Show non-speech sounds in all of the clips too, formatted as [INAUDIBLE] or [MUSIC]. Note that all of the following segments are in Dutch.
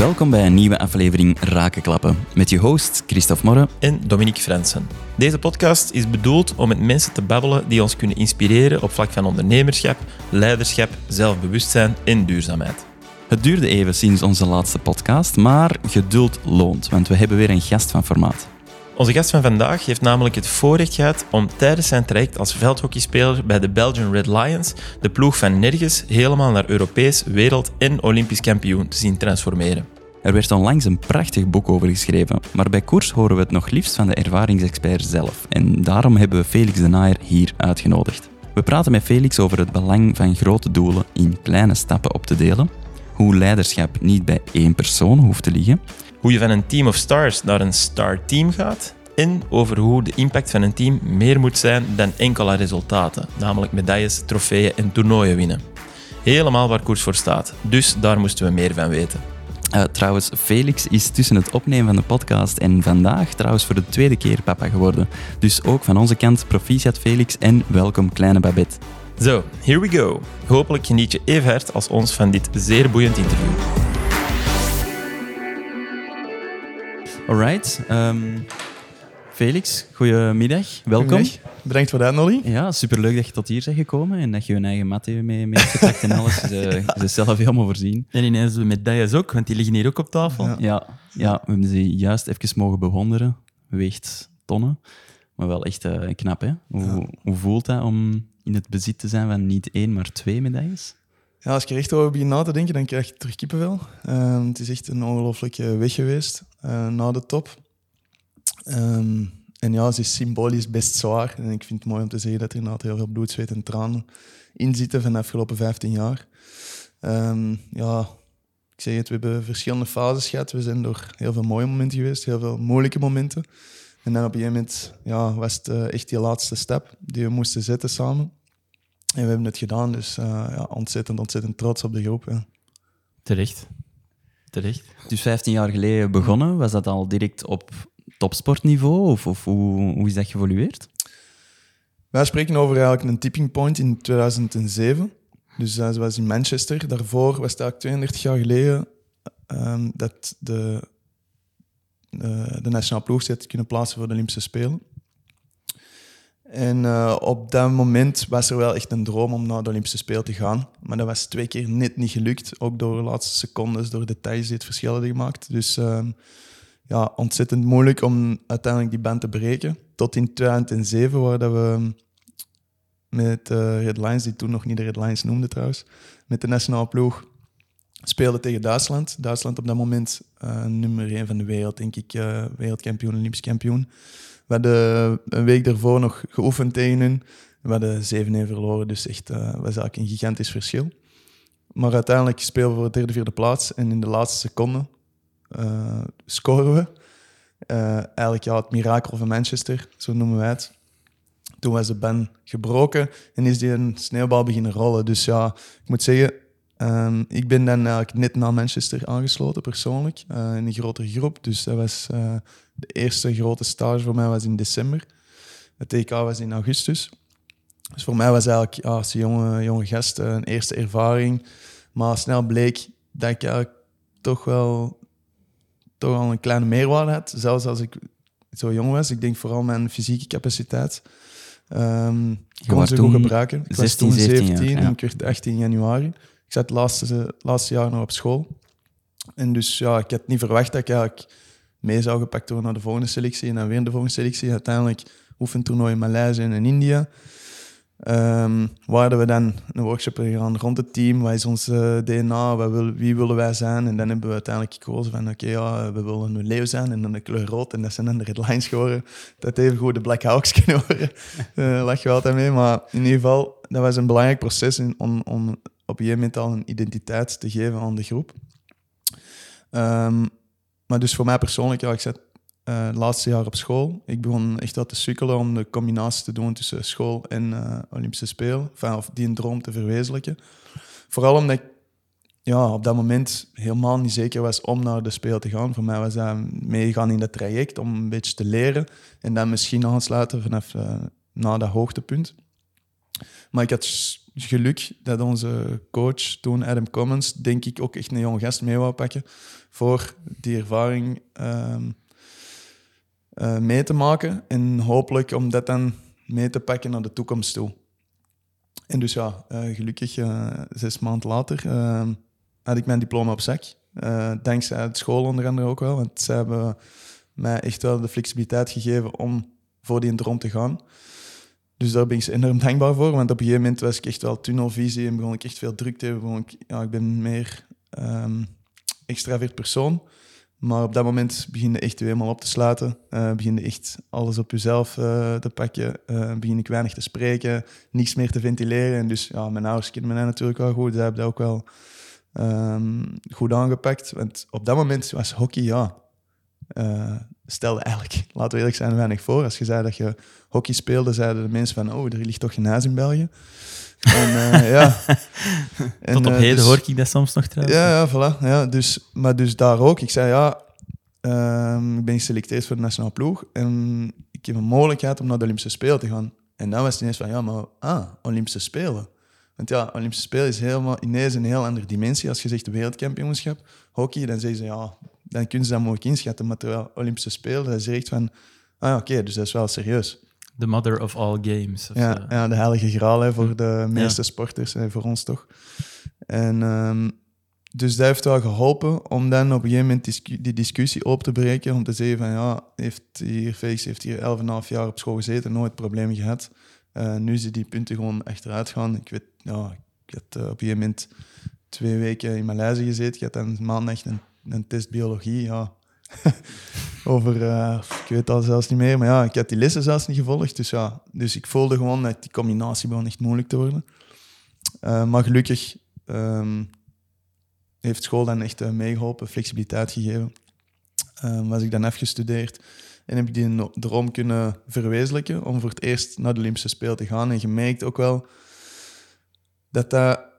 Welkom bij een nieuwe aflevering Rakenklappen met je host Christophe Morre en Dominique Frensen. Deze podcast is bedoeld om met mensen te babbelen die ons kunnen inspireren op vlak van ondernemerschap, leiderschap, zelfbewustzijn en duurzaamheid. Het duurde even sinds onze laatste podcast, maar geduld loont, want we hebben weer een gast van formaat. Onze gast van vandaag heeft namelijk het voorrecht gehad om tijdens zijn traject als veldhockeyspeler bij de Belgian Red Lions de ploeg van nergens helemaal naar Europees, wereld- en Olympisch kampioen te zien transformeren. Er werd onlangs een prachtig boek over geschreven, maar bij koers horen we het nog liefst van de ervaringsexpert zelf. En daarom hebben we Felix de Naaier hier uitgenodigd. We praten met Felix over het belang van grote doelen in kleine stappen op te delen, hoe leiderschap niet bij één persoon hoeft te liggen hoe je van een team of stars naar een star team gaat en over hoe de impact van een team meer moet zijn dan enkele resultaten, namelijk medailles, trofeeën en toernooien winnen. Helemaal waar koers voor staat, dus daar moesten we meer van weten. Uh, trouwens, Felix is tussen het opnemen van de podcast en vandaag trouwens voor de tweede keer papa geworden. Dus ook van onze kant proficiat Felix en welkom kleine Babette. Zo, here we go. Hopelijk geniet je even hard als ons van dit zeer boeiend interview. Alright. Um, Felix, goedemiddag. Welkom. Bedankt voor de uitnodiging. Ja, superleuk dat je tot hier bent gekomen en dat je je eigen mat mee, mee hebt gepakt en alles. Je [LAUGHS] is zelf helemaal voorzien. En ineens de medailles ook, want die liggen hier ook op tafel. Ja, ja, ja we hebben ze juist even mogen bewonderen. Weegt tonnen. Maar wel echt uh, knap, hè? Hoe, ja. hoe voelt dat om in het bezit te zijn van niet één, maar twee medailles? Ja, als ik er echt over begin na te denken, dan krijg ik terug kippenvel. Uh, het is echt een ongelooflijke weg geweest na de top. Um, en ja, ze is symbolisch best zwaar. En ik vind het mooi om te zeggen dat er inderdaad heel veel bloed, zweet en tranen in zitten van de afgelopen 15 jaar. Um, ja, ik zeg het, we hebben verschillende fases gehad. We zijn door heel veel mooie momenten geweest, heel veel moeilijke momenten. En dan op een gegeven moment ja, was het uh, echt die laatste stap die we moesten zetten samen. En we hebben het gedaan, dus uh, ja, ontzettend, ontzettend trots op de groep. Ja. Terecht. Terecht. Dus 15 jaar geleden begonnen, was dat al direct op topsportniveau of, of hoe, hoe is dat geëvolueerd? Wij spreken over eigenlijk een tipping point in 2007. Dus dat was in Manchester. Daarvoor was het eigenlijk 32 jaar geleden um, dat de, uh, de nationale ploeg zich kunnen plaatsen voor de Olympische Spelen. En uh, op dat moment was er wel echt een droom om naar de Olympische Spelen te gaan. Maar dat was twee keer net niet gelukt. Ook door de laatste secondes, door details die het verschil gemaakt. Dus uh, ja, ontzettend moeilijk om uiteindelijk die band te breken. Tot in 2007, waar dat we met uh, Red Lions, die toen nog niet de Red Lions noemde trouwens, met de nationale ploeg speelden tegen Duitsland. Duitsland op dat moment nummer 1 van de wereld, denk ik. wereldkampioen, Olympisch kampioen. We hadden een week daarvoor nog geoefend tegen hun. We hadden 7-1 verloren, dus echt uh, was eigenlijk een gigantisch verschil. Maar uiteindelijk spelen we voor de derde, vierde plaats. En in de laatste seconde uh, scoren we. Uh, eigenlijk ja, het mirakel van Manchester, zo noemen wij het. Toen was de ban gebroken en is die een sneeuwbal beginnen rollen. Dus ja, ik moet zeggen, um, ik ben dan eigenlijk net na Manchester aangesloten, persoonlijk, in een grotere groep. Dus dat was de eerste grote stage voor mij was in december. Het TK was in augustus. Dus voor mij was eigenlijk ja, als jonge, jonge gast een eerste ervaring. Maar snel bleek dat ik eigenlijk toch wel, toch wel een kleine meerwaarde had. Zelfs als ik zo jong was. Ik denk vooral mijn fysieke capaciteit. Um, ik kon ze goed gebruiken. Ik 16, was toen 17, 17 en ik werd 18 januari. Ik zat het laatste, laatste jaar nog op school. En dus ja, ik had niet verwacht dat ik eigenlijk mee zou gepakt worden naar de volgende selectie en dan weer de volgende selectie. Uiteindelijk oefentoernooi in Maleisië en in India. Um, waar we dan een workshop gegaan rond het team. Wat is ons DNA? Wat wil, wie willen wij zijn? En dan hebben we uiteindelijk gekozen van oké, ja, we willen een leeuw zijn en dan de kleur rood. En dat zijn dan de red lines geworden. Dat even goed de Black Hawks [LAUGHS] kunnen worden. uh, lach je altijd mee. Maar in ieder geval, dat was een belangrijk proces in, om, om op een gegeven moment al een identiteit te geven aan de groep. Um, maar dus voor mij persoonlijk, ja, ik zat uh, het laatste jaar op school. Ik begon echt wat te sukkelen om de combinatie te doen tussen school en uh, Olympische Spelen. Enfin, of die een droom te verwezenlijken. Vooral omdat ik ja, op dat moment helemaal niet zeker was om naar de Spelen te gaan. Voor mij was dat meegaan in dat traject om een beetje te leren. En dan misschien aansluiten vanaf uh, na dat hoogtepunt. Maar ik had geluk dat onze coach toen, Adam Commons, denk ik ook echt een jonge gast mee wou pakken voor die ervaring ehm, eh, mee te maken. En hopelijk om dat dan mee te pakken naar de toekomst toe. En dus ja, eh, gelukkig eh, zes maanden later ehm, had ik mijn diploma op zak. Dankzij het school onder andere ook wel, want ze hebben mij echt wel de flexibiliteit gegeven om voor die droom te gaan. Dus daar ben ik ze enorm dankbaar voor, want op een gegeven moment was ik echt wel tunnelvisie en begon ik echt veel druk te hebben. Ik, ja, ik ben meer ehm extravert persoon, maar op dat moment begin je echt helemaal op te sluiten. eh begin echt alles op jezelf eh, te pakken. eh begin ik weinig te spreken, niets meer te ventileren. En dus ja, mijn ouders kennen mij natuurlijk wel goed, zij hebben dat ook wel ehm, goed aangepakt. Want op dat moment was hockey, ja, stelde eigenlijk, laten we eerlijk zijn, weinig voor. Als je zei dat je hockey speelde, zeiden de mensen van, oh, er ligt toch geen huis in België. En eh, [LAUGHS] ja. En, Tot op eh, heden dus- hoor ik dat soms nog trouwens. ja, ja, voilà. Ja, dus, maar dus daar ook. Ik zei, ja, ehm, ik ben geselecteerd voor de nationale ploeg. En ik heb een mogelijkheid om naar de Olympische Spelen te gaan. En dan was het ineens van, ja, maar ah, Olympische Spelen. Want ja, Olympische Spelen is helemaal ineens een heel andere dimensie. Als je zegt wereldkampioenschap, hockey, dan zeggen ze, ja, dan kunnen ze dat moeilijk inschatten. Maar terwijl Olympische Spelen, dat is echt van, ah ja, oké, dus dat is wel serieus. The mother of all games. Of Ja, zo. ja, de heilige graal hè, voor de meeste sporters en voor ons toch. En ehm, dus dat heeft wel geholpen om dan op een gegeven moment discu- die discussie op te breken. Om te zeggen van ja, heeft hier, Felix heeft hier 11,5 jaar op school gezeten, nooit problemen gehad. Eh, nu zie die punten gewoon achteruit gaan. Ik weet, ja, ik had eh, op een gegeven moment twee weken in Maleisië gezeten. Ik had dan maandag een, een test biologie. Ja. [LAUGHS] Over, eh, ik weet al zelfs niet meer, maar ja, ik had die lessen zelfs niet gevolgd. Dus ja, dus ik voelde gewoon dat die combinatie begon echt moeilijk te worden. Eh, maar gelukkig ehm, heeft school dan echt eh, meegeholpen, flexibiliteit gegeven. Ehm, was ik dan afgestudeerd en heb ik die droom kunnen verwezenlijken om voor het eerst naar de Olympische Spelen te gaan. En je merkt ook wel dat dat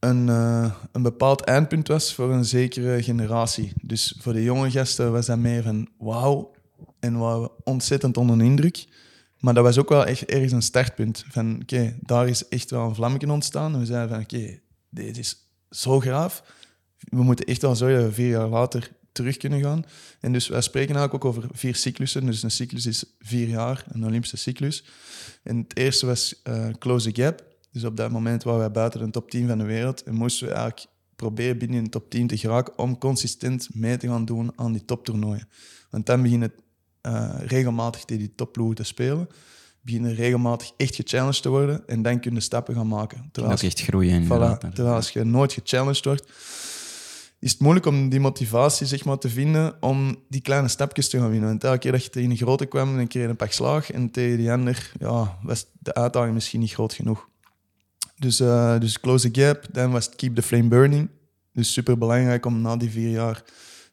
een, eh, een bepaald eindpunt was voor een zekere generatie. Dus voor de jonge gasten was dat meer van wauw en waren we ontzettend onder de indruk. Maar dat was ook wel echt ergens een startpunt. Van oké, daar is echt wel een vlammetje ontstaan. En we zeiden van oké, dit is zo graaf. We moeten echt wel we vier jaar later terug kunnen gaan. En dus wij spreken eigenlijk ook over vier cyclussen. Dus een cyclus is vier jaar, een Olympische cyclus. En het eerste was eh, Close the Gap. Dus op dat moment waren wij buiten de top 10 van de wereld. En moesten we eigenlijk proberen binnen de top 10 te geraken om consistent mee te gaan doen aan die toptoernooien. Want dan beginnen eh regelmatig tegen die topploegen te spelen. Beginnen regelmatig echt gechallenged te worden. En dan kunnen stappen gaan maken. En Terwijl ook echt groeien. Voilà. Terwijl als je nooit gechallenged wordt, is het moeilijk om die motivatie zeg maar, te vinden om die kleine stapjes te gaan winnen. Want elke keer dat je tegen een grote kwam, dan kreeg je een pak slaag. En tegen die ander ja, was de uitdaging misschien niet groot genoeg. Dus, eh, dus close the gap. Dan was het keep the flame burning. Dus super belangrijk om na die vier jaar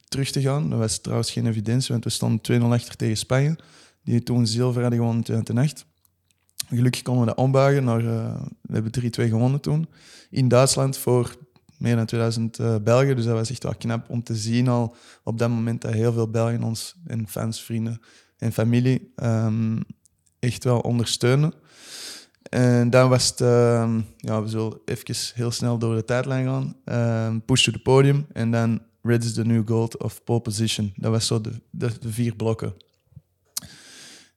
terug te gaan. Dat was trouwens geen evidentie, want we stonden 2-0 achter tegen Spanje. Die toen zilver hadden gewonnen in 2008. Gelukkig konden we dat ombuigen naar... eh, we hebben 3-2 gewonnen toen. In Duitsland voor meer dan 2000 eh, Belgen. Dus dat was echt wel knap om te zien al op dat moment dat heel veel Belgen ons en fans, vrienden en familie ehm, echt wel ondersteunen. En dan was het, ehm, ja, we zullen even heel snel door de tijdlijn gaan. Ehm, push to the podium en dan red is the new gold of pole position. Dat was zo de, de, vier blokken.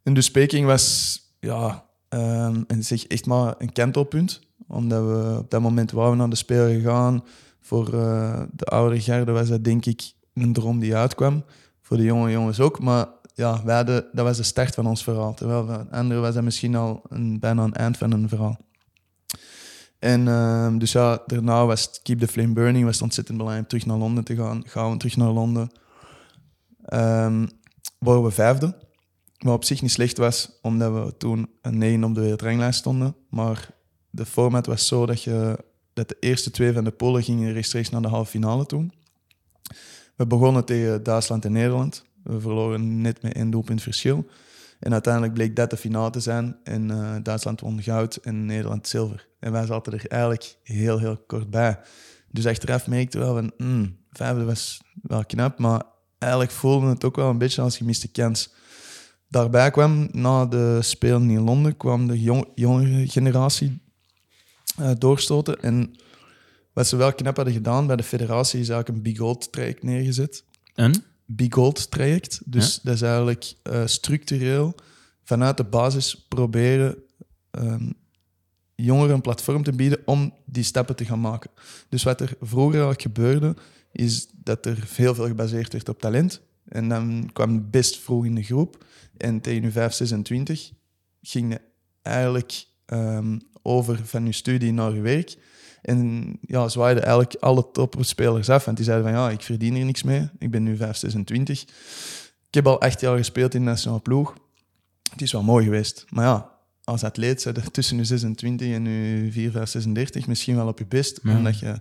En dus Peking was, ja, ehm, en zeg echt maar een kantelpunt. Omdat we op dat moment waren we naar de Spelen gegaan. Voor eh, de oude garde was dat denk ik een droom die uitkwam. Voor de jonge jongens ook. Maar ja, dat was de start van ons verhaal. Terwijl anderen was dat misschien al een, bijna een eind van een verhaal. En ehm, dus ja, daarna was het Keep the Flame Burning. Was het ontzettend belangrijk om terug naar Londen te gaan. Gaan we terug naar Londen. Ehm waren we vijfde. Wat op zich niet slecht was, omdat we toen een 9 op de wereldranglijst stonden. Maar de format was zo dat, je, dat de eerste twee van de polen gingen rechtstreeks naar de halve finale toen. We begonnen tegen Duitsland en Nederland. We verloren net met één doelpunt verschil. En uiteindelijk bleek dat de finale te zijn. En eh, Duitsland won goud en Nederland zilver. En wij zaten er eigenlijk heel, heel kort bij. Dus achteraf merkte we wel van, mm, vijfde was wel knap, maar eigenlijk voelde het ook wel een beetje als gemiste kans. Daarbij kwam, na de Spelen in Londen, kwam de jong, jongere generatie eh, doorstoten. En wat ze wel knap hadden gedaan bij de federatie is eigenlijk een Big Gold traject neergezet. En? Big Gold traject. Dus dat is eigenlijk eh, structureel vanuit de basis proberen ehm, jongeren een platform te bieden om die stappen te gaan maken. Dus wat er vroeger eigenlijk gebeurde, is dat er heel veel gebaseerd werd op talent. En dan kwam je best vroeg in de groep. En tegen je 5, 26 ging je eigenlijk ehm, over van je studie naar je werk. En ja, zwaaide eigenlijk alle topspelers af. Want die zeiden van ja, ik verdien hier niks mee. Ik ben nu 5, 26. Ik heb al acht jaar gespeeld in de nationale ploeg. Het is wel mooi geweest. Maar ja, als atleet er tussen je 26 en je 4, 5, 36 misschien wel op je best. Ja. Omdat je,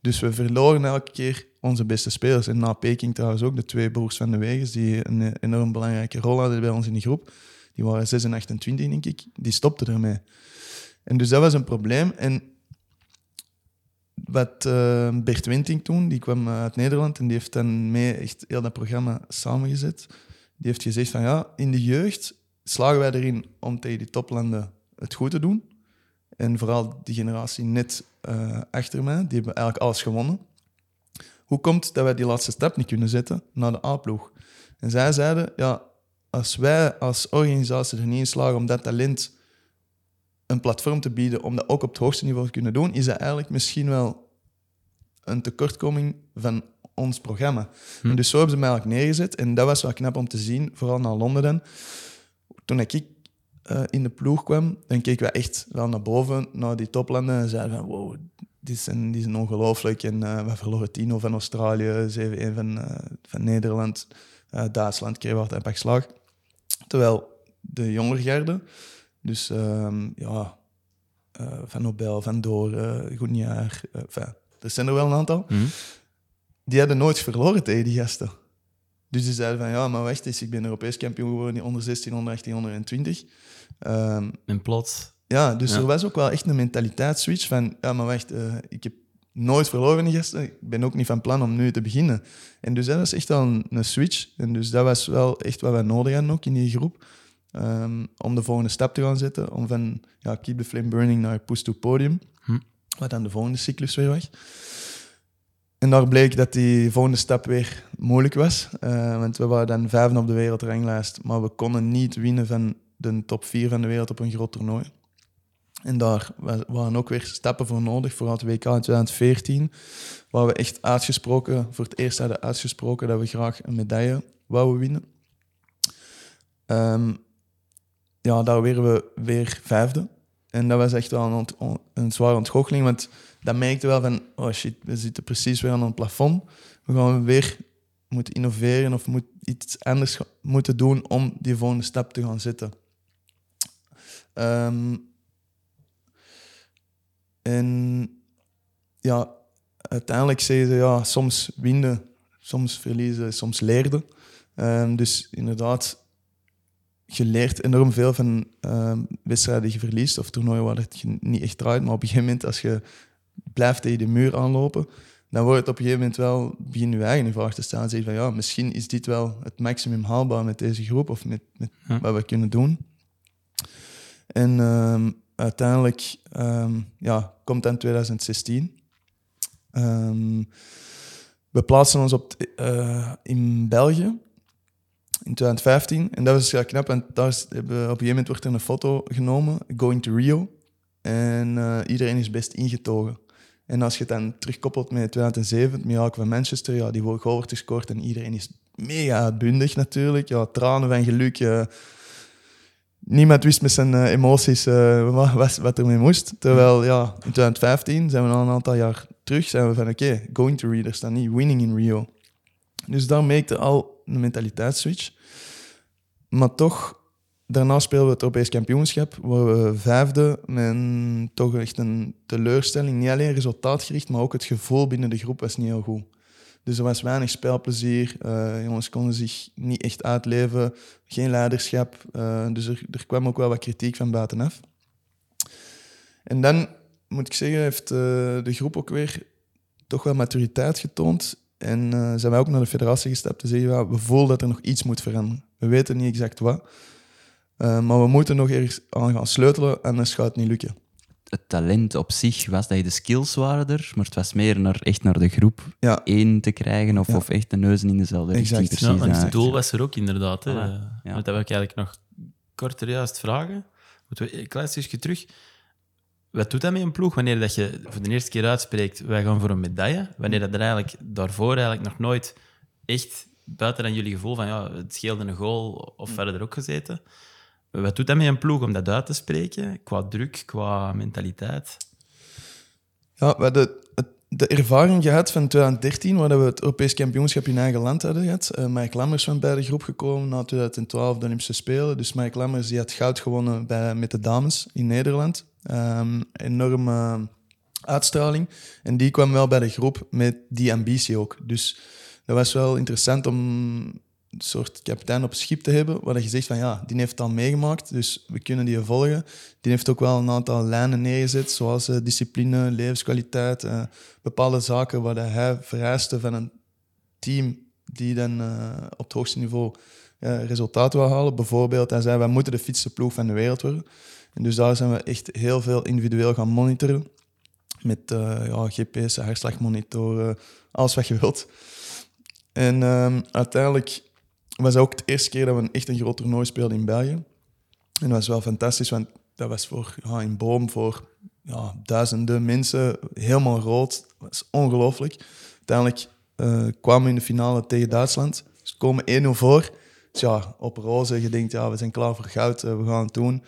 dus we verloren elke keer onze beste spelers. En na Peking trouwens ook, de twee broers van de Wegens, die een enorm belangrijke rol hadden bij ons in de groep. Die waren 6 en 28, denk ik. Die stopten ermee. En dus dat was een probleem. En wat eh, Bert Winting toen, die kwam uit Nederland en die heeft dan mee echt heel dat programma samengezet. Die heeft gezegd van ja, in de jeugd slagen wij erin om tegen die toplanden het goed te doen. En vooral die generatie net eh, achter mij, die hebben eigenlijk alles gewonnen. Hoe komt dat wij die laatste stap niet kunnen zetten naar de A-ploeg? En zij zeiden, ja, als wij als organisatie er niet in slagen om dat talent een platform te bieden, om dat ook op het hoogste niveau te kunnen doen, is dat eigenlijk misschien wel een tekortkoming van ons programma. En dus zo hebben ze mij eigenlijk neergezet. En dat was wel knap om te zien, vooral naar Londen dan. Toen ik eh, in de ploeg kwam, dan keken we echt wel naar boven, naar die toplanden en zeiden van wow, die zijn, die zijn ongelooflijk. En eh, we verloren 10 van Australië, 7-1 van, eh, van Nederland, Duitsland kregen we altijd een pak slag. Terwijl de jongere garde, dus ehm, ja, eh, Van Nobel, Van Doren, Goedjaar, uh, enfin, er zijn er wel een aantal, Mhm. die hadden nooit verloren tegen die gasten. Dus die zeiden van, ja, maar wacht eens, ik ben Europees kampioen geworden in onder 16, onder 18, onder 20. Ehm, En plots. ja, dus Ja. er was ook wel echt een mentaliteitsswitch van, ja, maar wacht, eh, ik heb nooit verloren gasten. Ik ben ook niet van plan om nu te beginnen. En dus dat was echt wel een, een switch. En dus dat was wel echt wat wij nodig hadden ook in die groep. Ehm, om de volgende stap te gaan zetten. Om van ja, keep the flame burning naar push to podium. Hm. Wat dan de volgende cyclus weer was. En daar bleek dat die volgende stap weer moeilijk was. eh, want we waren dan vijfde op de wereldranglijst. Maar we konden niet winnen van de top vier van de wereld op een groot toernooi. En daar wa- waren ook weer stappen voor nodig voor het WK in 2014. Waar we echt uitgesproken, voor het eerst hadden uitgesproken dat we graag een medaille wouden winnen. Ehm, ja, daar werden we weer vijfde. En dat was echt wel een, een zware ontgoocheling, want dat merkte wel van, oh shit, we zitten precies weer aan een plafond. We gaan weer moeten innoveren of moet iets anders moeten doen om die volgende stap te gaan zetten. Ehm, en ja, uiteindelijk zeggen ze, ja, soms winnen, soms verliezen, soms leerden. Ehm, dus inderdaad, je leert enorm veel van ehm, wedstrijden die je verliest of toernooien waar het je niet echt draait. Maar op een gegeven moment, als je blijft tegen de muur aanlopen, dan wordt het op een gegeven moment wel, begin je eigen vraag te stellen. Zeg van, ja, misschien is dit wel het maximum haalbaar met deze groep of met, met Ja. wat we kunnen doen. En ehm, uiteindelijk ehm, ja, komt dan 2016. Ehm, we plaatsen ons op, t- eh, in België in 2015. En dat was ja knap, want daar hebben, op een gegeven moment wordt er een foto genomen, going to Rio. En eh, iedereen is best ingetogen. En als je het dan terugkoppelt met 2007, het mirakel van Manchester, ja, die goal wordt gescoord en iedereen is mega uitbundig natuurlijk. Ja, tranen van geluk. niemand wist met zijn eh, emoties eh, wat, wat, ermee moest. Terwijl ja, in 2015 zijn we al een aantal jaar terug, zijn we van oké, going to Rio, er staat niet winning in Rio. Dus daar merkte al een mentaliteitsswitch. Maar toch, daarna speelden we het Europees kampioenschap, waar we vijfde met toch echt een teleurstelling. Niet alleen resultaatgericht, maar ook het gevoel binnen de groep was niet heel goed. Dus er was weinig spelplezier. eh, jongens konden zich niet echt uitleven. Geen leiderschap. eh, dus er, er kwam ook wel wat kritiek van buitenaf. En dan, moet ik zeggen, heeft eh, de groep ook weer toch wel maturiteit getoond. En eh, zijn wij ook naar de federatie gestapt te zeggen, ja, we voelen dat er nog iets moet veranderen. We weten niet exact wat. eh, maar we moeten nog ergens aan gaan sleutelen, anders gaat het niet lukken. het talent op zich was dat je de skills waren er, maar het was meer naar, echt naar de groep Ja. één te krijgen of, Ja. of echt de neuzen in dezelfde Exact. richting. Ja, Precies, want ja. het doel was er ook inderdaad. Hè. Eh, ja. Dat wil ik eigenlijk nog korter juist vragen. Moeten we een klein stukje terug. Wat doet dat met een ploeg wanneer dat je voor de eerste keer uitspreekt wij gaan voor een medaille? Wanneer dat er eigenlijk daarvoor eigenlijk nog nooit echt, buiten dan jullie gevoel van ja, het scheelde een goal of verder ook gezeten. Wat doet dat met een ploeg om dat uit te spreken? Qua druk, qua mentaliteit? Ja, we hadden het- de ervaring gehad van 2013, waar we het Europees kampioenschap in eigen land hadden gehad. Eh Mike Lammers van bij de groep gekomen na 2012 de Olympische Spelen. Dus Mike Lammers die had goud gewonnen bij, met de dames in Nederland. Ehm enorme uitstraling. En die kwam wel bij de groep met die ambitie ook. Dus dat was wel interessant om soort kapitein op schip te hebben, waar je zegt van ja, die heeft al meegemaakt, dus we kunnen die volgen. Die heeft ook wel een aantal lijnen neergezet, zoals eh, discipline, levenskwaliteit, eh, bepaalde zaken waar hij vereiste van een team die dan eh, op het hoogste niveau resultaten wil halen. Bijvoorbeeld, hij zei, wij moeten de fietste ploeg van de wereld worden. En dus daar zijn we echt heel veel individueel gaan monitoren. Met ja, GPS, hartslagmonitoren, alles wat je wilt. En ehm, uiteindelijk was ook de eerste keer dat we echt een groot toernooi speelden in België. En dat was wel fantastisch, want dat was voor, ja, in Boom voor ja, duizenden mensen helemaal rood. Dat was ongelooflijk. Uiteindelijk eh, kwamen we in de finale tegen Duitsland. We komen 1-0 voor. Dus ja, op roze, je denkt, ja, we zijn klaar voor goud, eh, we gaan het doen.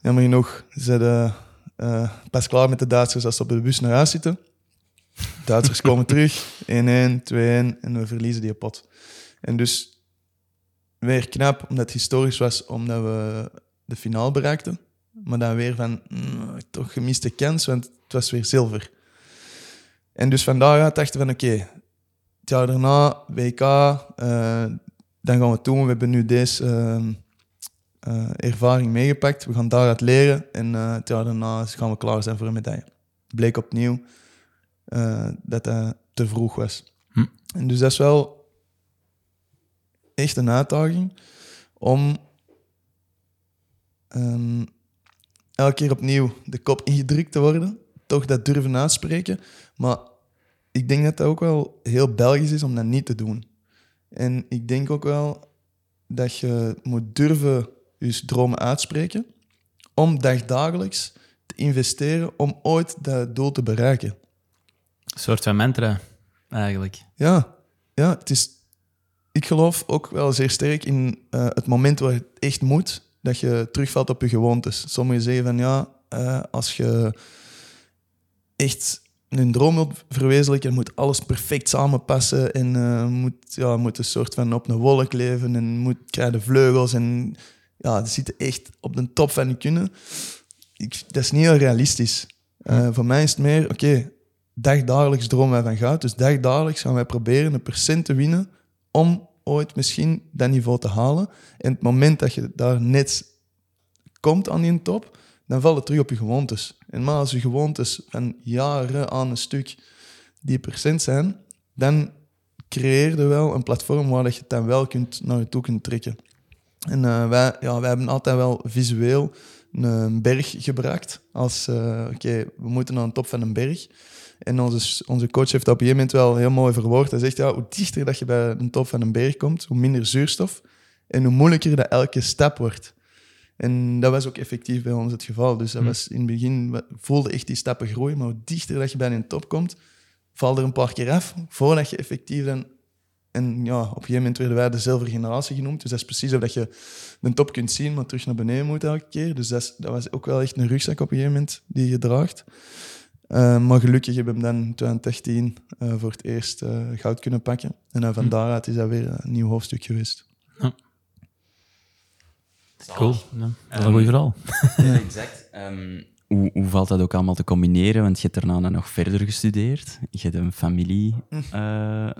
Jammer genoeg, ze eh, pas klaar met de Duitsers als ze op de bus naar huis zitten. Duitsers komen terug, 1-1, 2-1 en we verliezen die pot. En dus weer knap, omdat het historisch was, omdat we de finale bereikten. Maar dan weer van, mm, toch gemiste kans, want het was weer zilver. En dus van daaruit dachten we van, oké, het jaar daarna, WK, eh, dan gaan we het doen. We hebben nu deze ehm, eh, ervaring meegepakt. We gaan daaruit leren en eh, het jaar daarna gaan we klaar zijn voor een medaille. Bleek opnieuw eh, dat dat te vroeg was. Hm. En dus dat is wel echt een uitdaging om ehm, elke keer opnieuw de kop ingedrukt te worden. Toch dat durven uitspreken. Maar ik denk dat dat ook wel heel Belgisch is om dat niet te doen. En ik denk ook wel dat je moet durven je dromen uitspreken. Om dagdagelijks te investeren om ooit dat doel te bereiken. Een soort van mantra, eigenlijk. Ja, ja het is, ik geloof ook wel zeer sterk in eh, het moment waar het echt moet, dat je terugvalt op je gewoontes. Sommigen zeggen van ja, eh, als je echt een droom wilt verwezenlijken, moet alles perfect samenpassen en eh, moet, ja, moet een soort van op een wolk leven en moet krijg je vleugels en ja, die zitten echt op de top van je kunnen. Ik, dat is niet heel realistisch. Voor mij is het meer, oké, dagdagelijks dromen wij van goud. Dus dagdagelijks gaan wij proberen een percent te winnen om ooit misschien dat niveau te halen. En het moment dat je daar net komt aan die top, dan valt het terug op je gewoontes. En maar als je gewoontes van jaren aan een stuk die percent zijn, dan creëer je wel een platform waar dat je het dan wel kunt, naar je toe kunt trekken. En eh, wij, ja, wij hebben altijd wel visueel een berg gebruikt. Als, eh, oké, we moeten naar de top van een berg. En onze, onze coach heeft dat op een gegeven moment wel heel mooi verwoord. Hij zegt, ja, hoe dichter dat je bij de top van een berg komt, hoe minder zuurstof. En hoe moeilijker dat elke stap wordt. En dat was ook effectief bij ons het geval. Dus dat Hm. was in het begin, we voelden echt die stappen groeien. Maar hoe dichter dat je bij een top komt, valt er een paar keer af. Voordat je effectief dan... En ja, op een gegeven moment werden wij de zilveren generatie genoemd. Dus dat is precies of dat je de top kunt zien, maar terug naar beneden moet elke keer. Dus dat, is- dat was ook wel echt een rugzak op een gegeven moment die je draagt. Eh, maar gelukkig hebben we hem dan in 2013 eh, voor het eerst eh, goud kunnen pakken. En van Hm. daaruit is dat weer een nieuw hoofdstuk geweest. Cool. Ja, dat is Ehm, een goed verhaal. [LAUGHS] Ja, exact. Ehm, hoe, hoe valt dat ook allemaal te combineren? Want je hebt daarna dan nog verder gestudeerd. Je hebt een familie eh, Mm.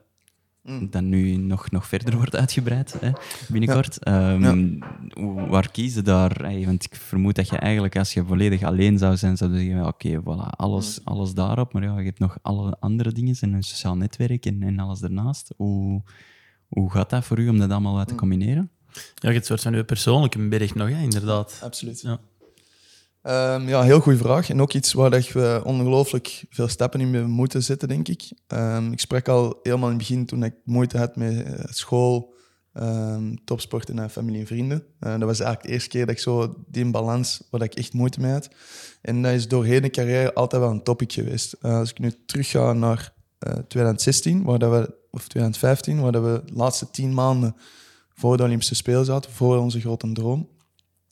Dat nu nog, nog verder wordt uitgebreid hè, binnenkort. Ehm, waar kies je daar? Hey, want ik vermoed dat je eigenlijk, als je volledig alleen zou zijn, zou je zeggen, oké, voilà, alles, alles daarop. Maar ja, je hebt nog alle andere dingen en een sociaal netwerk en, en alles ernaast. Hoe, hoe gaat dat voor u om dat allemaal uit te combineren? Ja, je hebt een soort van je persoonlijke berg nog, hè, inderdaad. Absoluut. Ja. Ehm, ja, heel goede vraag. En ook iets waar dat we ongelooflijk veel stappen in moeten zetten, denk ik. Ehm, ik sprak al helemaal in het begin toen ik moeite had met eh, school, um, topsport en familie en vrienden. Uh, dat was eigenlijk de eerste keer dat ik zo die balans, waar ik echt moeite mee had. En dat is doorheen de carrière altijd wel een topic geweest. Als ik nu terugga naar 2016, waar dat we, of 2015, waar dat we de laatste tien maanden voor de Olympische Spelen zaten, voor onze grote droom,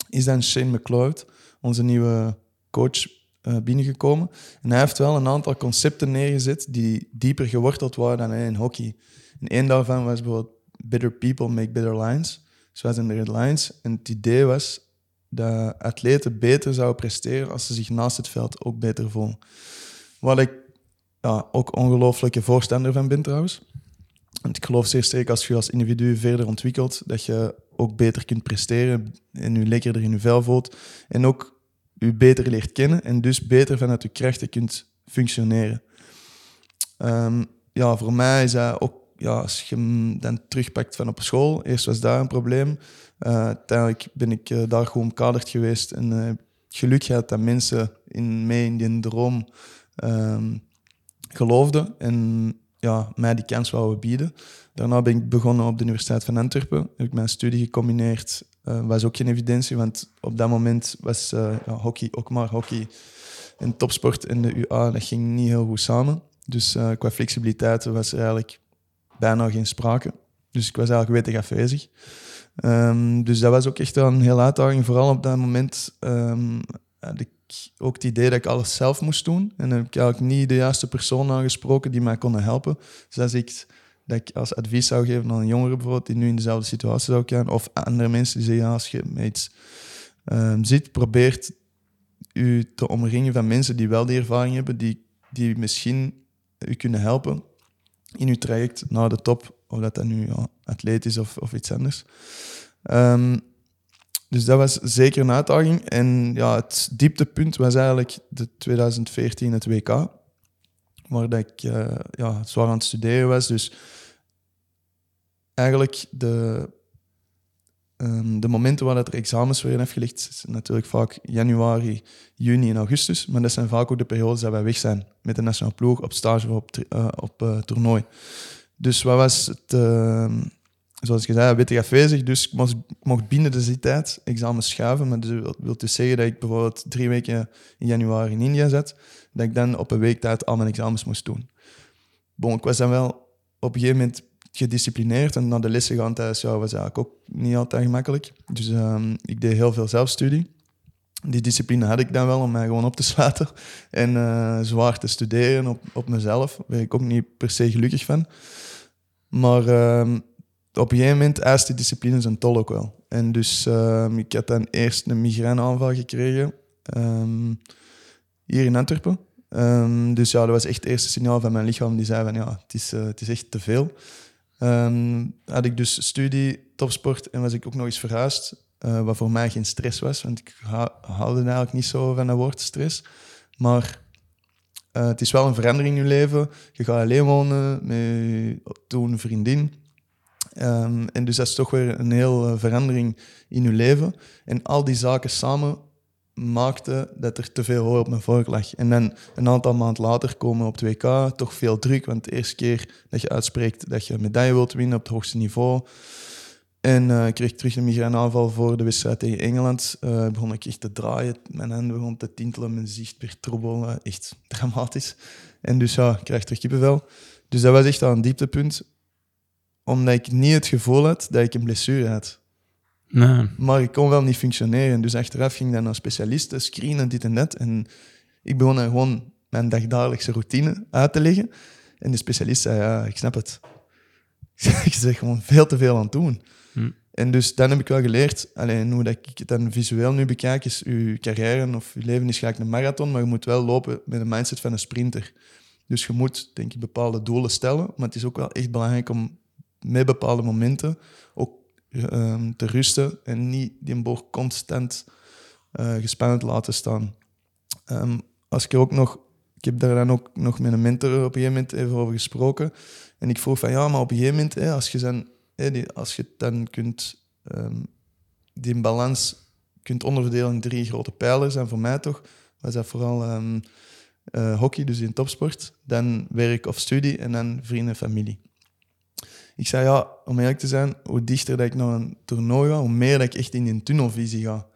is dan Shane McLeod onze nieuwe coach uh, binnengekomen. En hij heeft wel een aantal concepten neergezet die dieper geworteld waren dan in hockey. En één daarvan was bijvoorbeeld Better People Make Better Lines. Dus wij zijn de Red Lines. En het idee was dat atleten beter zouden presteren als ze zich naast het veld ook beter voelen. Wat ik ja, ook ongelooflijke voorstander van ben trouwens. Want ik geloof zeer sterk als je als individu verder ontwikkelt, dat je ook beter kunt presteren en je lekkerder in je vel voelt. En ook u beter leert kennen en dus beter vanuit uw krachten kunt functioneren. Um, ja, voor mij is dat ook, ja, als je hem dan terugpakt van op school, eerst was daar een probleem. Uh, uiteindelijk ben ik uh, daar gewoon kaderd geweest en uh, geluk gehad dat mensen in mij in die droom um, geloofden en ja, mij die kans wouden bieden. Daarna ben ik begonnen op de Universiteit van Antwerpen. Heb ik mijn studie gecombineerd uh, was ook geen evidentie, want op dat moment was ja, hockey ook maar hockey. En topsport in de UA, dat ging niet heel goed samen. Dus uh, qua flexibiliteit was er eigenlijk bijna geen sprake. Dus ik was eigenlijk wettig afwezig. Um, dus dat was ook echt een hele uitdaging. Vooral op dat moment um, had ik ook het idee dat ik alles zelf moest doen. En dan heb ik eigenlijk niet de juiste persoon aangesproken die mij konden helpen. Dus ik dat ik als advies zou geven aan een jongere bijvoorbeeld die nu in dezelfde situatie zou zijn, of andere mensen die zeggen, als je met iets um, zit, probeert u te omringen van mensen die wel die ervaring hebben, die, die misschien u kunnen helpen in uw traject naar de top, of dat dat nu atleet is of, of iets anders. Um, dus dat was zeker een uitdaging. En ja, het dieptepunt was eigenlijk de 2014 het WK waar ik uh, ja, zwaar aan het studeren was. Dus eigenlijk de, um, de momenten waar dat er examens werden afgelegd, is natuurlijk vaak januari, juni en augustus. Maar dat zijn vaak ook de periodes dat wij weg zijn met de nationale ploeg op stage of op, uh, op uh, toernooi. Dus wat was het... Zoals ik zei, wettig afwezig. Dus ik mocht, mocht binnen de tijd examens schuiven. Maar dat wil dus zeggen dat ik bijvoorbeeld drie weken in januari in India zat. Dat ik dan op een week tijd al mijn examens moest doen. Bon, ik was dan wel op een gegeven moment gedisciplineerd. En naar de lessen gaan thuis ja, was eigenlijk ook niet altijd gemakkelijk. Dus um, ik deed heel veel zelfstudie. Die discipline had ik dan wel om mij gewoon op te sluiten. [LAUGHS] En uh, zwaar te studeren op, op mezelf. Daar ik ook niet per se gelukkig van. Maar... Um, op een gegeven moment eist die discipline zijn tol ook wel. En dus um, ik had dan eerst een migraineaanval gekregen um, hier in Antwerpen. Um, dus ja, dat was echt het eerste signaal van mijn lichaam die zei van ja, het is, uh, het is echt te veel. had ik dus studie, topsport en was ik ook nog eens verhuisd. Uh, wat voor mij geen stress was, want ik haalde eigenlijk niet zo van dat woord stress. Maar uh, het is wel een verandering in je leven. Je gaat alleen wonen met toen een vriendin. Um, en dus dat is toch weer een heel uh, verandering in je leven. En al die zaken samen maakten dat er te veel hooi op mijn vork lag. En dan een aantal maanden later komen op 2K toch veel druk. Want de eerste keer dat je uitspreekt dat je een medaille wilt winnen op het hoogste niveau. En uh, ik kreeg terug een migraineaanval voor de wedstrijd tegen Engeland. Uh, begon ik echt te draaien. Mijn handen begon te tintelen, mijn zicht werd troebel. echt dramatisch. En dus ja, ik krijg terug kippenvel. Dus dat was echt al een dieptepunt omdat ik niet het gevoel had dat ik een blessure had. Nee. Maar ik kon wel niet functioneren. Dus achteraf ging ik dan naar specialisten, screenen, dit en dat. En ik begon dan gewoon mijn dagdagelijkse routine uit te leggen. En de specialist zei, ja, ik snap het. [LAUGHS] ik zeg gewoon veel te veel aan het doen. Hm. En dus dan heb ik wel geleerd, alleen hoe dat ik het dan visueel nu bekijk, is je carrière of je leven is gelijk een marathon, maar je moet wel lopen met de mindset van een sprinter. Dus je moet, denk ik, bepaalde doelen stellen, maar het is ook wel echt belangrijk om met bepaalde momenten ook uh, te rusten en niet die boog constant uh, gespannen te laten staan. Um, als ik ook nog, ik heb daar dan ook nog met een mentor op een gegeven moment even over gesproken. En ik vroeg van ja, maar op een gegeven moment, als, je dan, die, als je dan kunt die balans kunt onderverdelen in drie grote pijlers. En voor mij toch was dat vooral ehm, eh, hockey, dus in topsport. Dan werk of studie en dan vrienden en familie. Ik zei ja, om eerlijk te zijn, hoe dichter dat ik naar een toernooi ga, hoe meer dat ik echt in die tunnelvisie ga.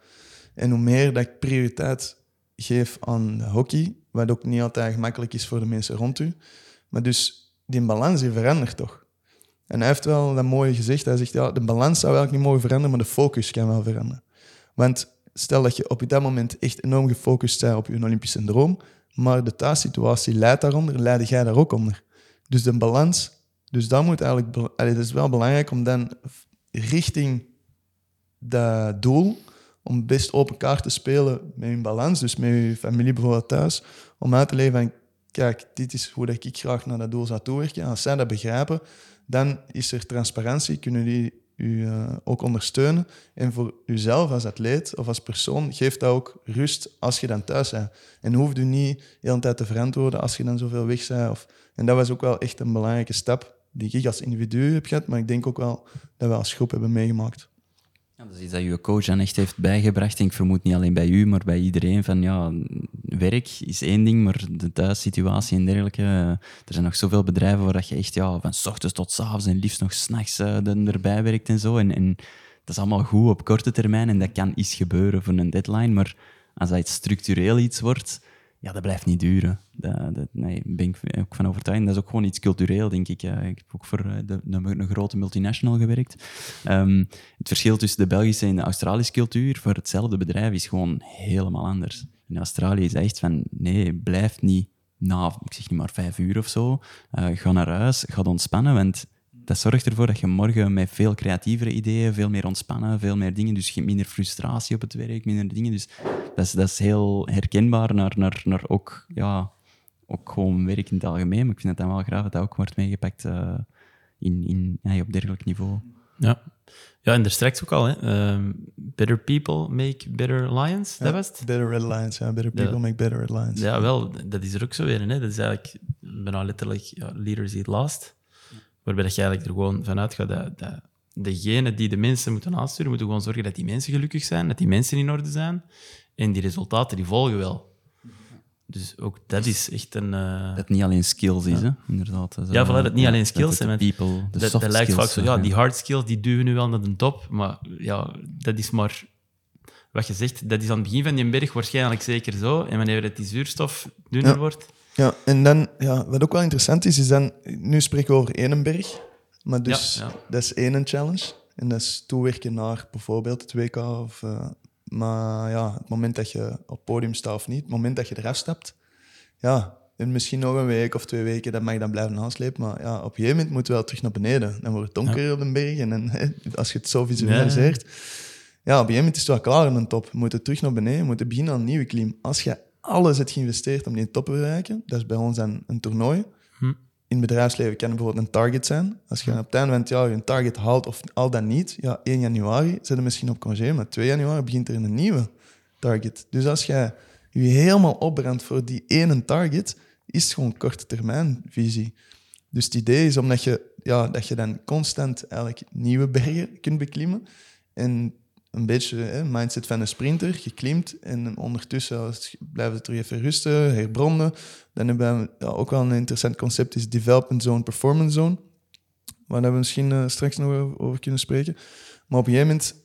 En hoe meer dat ik prioriteit geef aan hockey, wat ook niet altijd gemakkelijk is voor de mensen rond u. Maar dus die balans die verandert toch. En hij heeft wel dat mooie gezegd. Hij zegt, ja, de balans zou eigenlijk niet mogen veranderen, maar de focus kan wel veranderen. Want stel dat je op dat moment echt enorm gefocust bent op je Olympische droom, maar de thuissituatie leidt daaronder, leid jij daar ook onder. Dus de balans, dus dat moet eigenlijk, dat is wel belangrijk om dan richting dat doel, om best open kaart te spelen met je balans, dus met je familie bijvoorbeeld thuis, om uit te leven van, kijk, dit is hoe dat ik graag naar dat doel zou toewerken. Als zij dat begrijpen, dan is er transparantie, kunnen die u eh, ook ondersteunen. En voor uzelf als atleet of als persoon geeft dat ook rust als je dan thuis bent. En hoeft u niet de hele tijd te verantwoorden als je dan zoveel weg bent. Of... En dat was ook wel echt een belangrijke stap die ik als individu heb gehad, maar ik denk ook wel dat we als groep hebben meegemaakt. Ja, dat is iets dat je coach dan echt heeft bijgebracht. Ik vermoed niet alleen bij u, maar bij iedereen. Van, ja, werk is één ding, maar de thuissituatie en dergelijke. eh, Er zijn nog zoveel bedrijven waar dat je echt ja, van s ochtends tot s avonds en liefst nog s'nachts uh, erbij werkt en zo. En, en dat is allemaal goed op korte termijn en dat kan iets gebeuren voor een deadline. Maar als dat structureel iets wordt, ja, dat blijft niet duren. Dat, nee, daar ben ik ook van overtuigd. Dat is ook gewoon iets cultureel, denk ik. Ik heb ook voor eh, de, een grote multinational gewerkt. Um, het verschil tussen de Belgische en de Australische cultuur voor hetzelfde bedrijf is gewoon helemaal anders. In Australië is echt van, nee, blijf niet na, ik zeg niet maar vijf uur of zo. Uh, ga naar huis, ga ontspannen, want dat zorgt ervoor dat je morgen met veel creatievere ideeën, veel meer ontspannen, veel meer dingen, dus je hebt minder frustratie op het werk, minder dingen. Dus dat is, dat is heel herkenbaar naar, naar, naar ook, ja, ook gewoon werk in het algemeen. Maar ik vind het dan wel graag dat dat ook wordt meegepakt uh, in, in, ja, op dergelijk niveau. Ja. Ja, en daar straks ook al. Hè. Um, better people make better lions, ja, dat was het? Better red lions, ja. Better people ja. make better red lions. Ja, wel, dat is er ook zo weer. Hè. Dat is eigenlijk bijna letterlijk ja, leaders eat last. Waarbij dat je eigenlijk er gewoon vanuit gaat dat, dat degene die de mensen moeten aansturen, moeten gewoon zorgen dat die mensen gelukkig zijn, dat die mensen in orde zijn. En die resultaten, die volgen wel. Dus ook dat is echt een... Uh... Dat het niet alleen skills is, ja. hè? inderdaad. Zo, ja, voilà, dat het niet ja, alleen skills zijn. People, de dat, soft dat lijkt vaak zo, ja, die hard skills, die duwen nu wel naar de top, maar ja, dat is maar... Wat je zegt, dat is aan het begin van die berg waarschijnlijk zeker zo. En wanneer het die zuurstof dunner ja. wordt... Ja, en dan, ja, wat ook wel interessant is, is dan... Nu spreken we over één berg, maar dus ja, dat is één challenge. En dat is toewerken naar bijvoorbeeld het WK of... Uh, maar ja, het moment dat je op het podium staat of niet, het moment dat je eraf stapt, ja, en misschien nog een week of twee weken, dat mag je dan blijven aanslepen. Maar ja, op een gegeven moment moet je wel terug naar beneden. Dan wordt het donker ja. op de berg. En dan, [LAUGHS] als je het zo visualiseert, ja. ja, op een gegeven moment is het wel klaar aan de top. Je moet terug naar beneden, je moet beginnen aan een nieuwe klim. Als je alles hebt geïnvesteerd om die top te bereiken, dat is bij ons dan een toernooi. Hm. In het bedrijfsleven kan het bijvoorbeeld een target zijn. Als je hm. op het einde bent, ja, je een target haalt of al dan niet, ja, 1 januari zit je misschien op congé, maar 2 januari begint er een nieuwe target. Dus als jij je helemaal opbrandt voor die ene target, is het gewoon korte termijn visie. Dus het idee is omdat je, ja, dat je dan constant eigenlijk nieuwe [LAUGHS] bergen kunt beklimmen. En een beetje mindset van een sprinter, je klimt en ondertussen blijven we terug even rusten, herbronnen. Dan hebben we ook wel een interessant concept, is development zone, performance zone. Waar we misschien uh, straks nog over, over kunnen spreken. Maar op een gegeven moment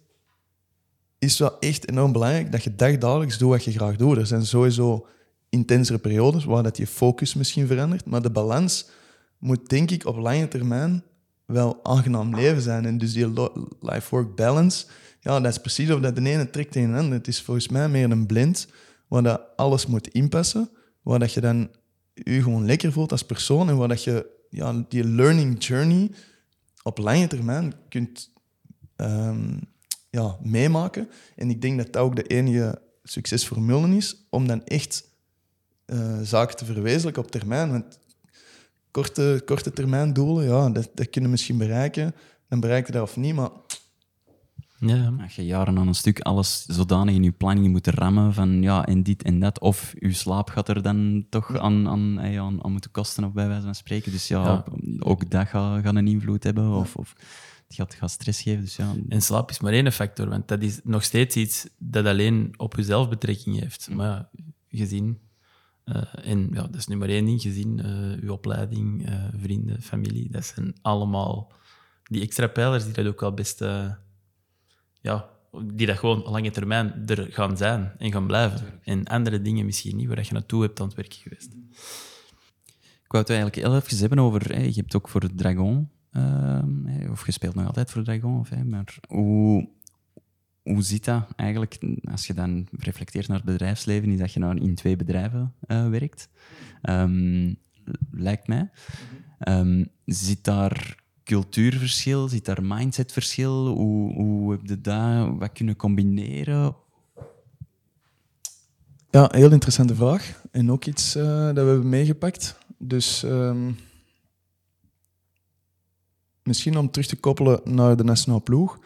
is het wel echt enorm belangrijk dat je dagdagelijks doet wat je graag doet. Er zijn sowieso intensere periodes waar dat je focus misschien verandert, maar de balans moet denk ik op lange termijn wel aangenaam leven zijn. En dus die life-work balance, ja, dat is precies of dat de ene trekt tegen de andere. Het is volgens mij meer een blind, waar dat alles moet inpassen, waar dat je dan je gewoon lekker voelt als persoon en waar dat je ja, die learning journey op lange termijn kunt um, ja, meemaken. En ik denk dat dat ook de enige succesformule is om dan echt uh, zaken te verwezenlijken op termijn. Want korte, korte termijn doelen, ja, dat, dat kunnen misschien bereiken. Dan bereik je dat of niet, maar... Ja. Als je jaren aan een stuk alles zodanig in je planning moet rammen van ja, en dit en dat, of je slaap gaat er dan toch aan, aan, aan, aan moeten kosten, of bij wijze van spreken. Dus ja, Ja. ook dat gaat, gaat een invloed hebben. Of, of, het gaat, gaat stress geven. Dus ja, En slaap is maar één factor, want dat is nog steeds iets dat alleen op jezelf betrekking heeft. Maar ja, gezin, eh, en ja, dat is nu maar één ding, gezin, eh uw opleiding, eh, vrienden, familie, dat zijn allemaal die extra pijlers die dat ook wel best, ja, die dat gewoon lange termijn er gaan zijn en gaan blijven. En andere dingen misschien niet, waar je naartoe hebt aan het werken geweest. Ik wou het eigenlijk heel even hebben over... je hebt ook voor Dragon... ehm, of je speelt nog altijd voor Dragon, of, maar hoe, hoe zit dat eigenlijk als je dan reflecteert naar het bedrijfsleven? Is dat je nou in twee bedrijven eh, werkt? Ehm, lijkt mij. Ehm, zit daar cultuurverschil? Zit daar mindsetverschil? Hoe, hoe heb je dat wat kunnen combineren? Ja, heel interessante vraag. En ook iets eh, dat we hebben meegepakt. Dus ehm, misschien om terug te koppelen naar de nationale ploeg.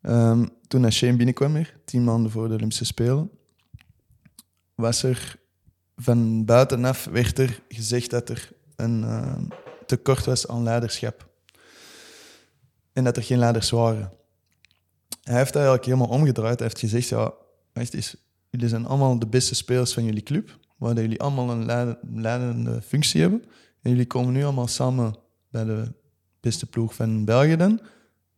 Ehm, toen Shane binnenkwam weer, tien maanden voor de Olympische Spelen, was er van buitenaf werd er gezegd dat er een ehm, tekort was aan leiderschap. En dat er geen leiders waren. Hij heeft dat eigenlijk helemaal omgedraaid. Hij heeft gezegd, ja, echt jullie zijn allemaal de beste spelers van jullie club, waar jullie allemaal een leide- leidende functie hebben. En jullie komen nu allemaal samen bij de beste ploeg van België dan.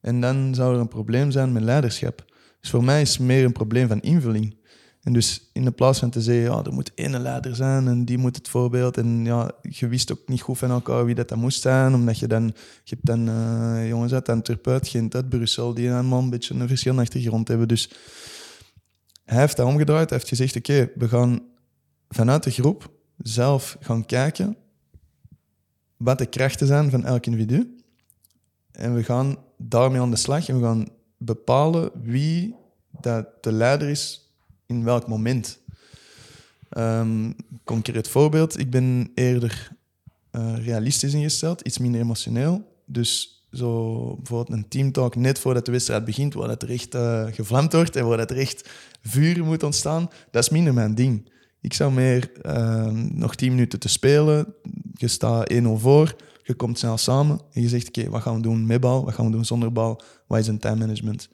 En dan zou er een probleem zijn met leiderschap. Dus voor mij is het meer een probleem van invulling. En dus in de plaats van te zeggen, ja, er moet één leider zijn en die moet het voorbeeld. En ja, je wist ook niet goed van elkaar wie dat, dat moest zijn, omdat je dan, je hebt dan eh, jongens uit Antwerpen, Gent, uit Brussel, die allemaal een beetje een verschillende achtergrond hebben. Dus hij heeft dat omgedraaid. Hij heeft gezegd, oké, we gaan vanuit de groep zelf gaan kijken wat de krachten zijn van elk individu. En we gaan daarmee aan de slag en we gaan bepalen wie dat de leider is in welk moment. Ehm, concreet voorbeeld, ik ben eerder eh, realistisch ingesteld, iets minder emotioneel. Dus zo bijvoorbeeld een teamtalk net voordat de wedstrijd begint, waar dat er echt eh, gevlamd wordt en waar dat er echt vuur moet ontstaan, dat is minder mijn ding. Ik zou meer ehm, nog 10 minuten te spelen, je staat 1-0 voor, je komt snel samen en je zegt, oké, wat gaan we doen met bal, wat gaan we doen zonder bal, wat is een time management?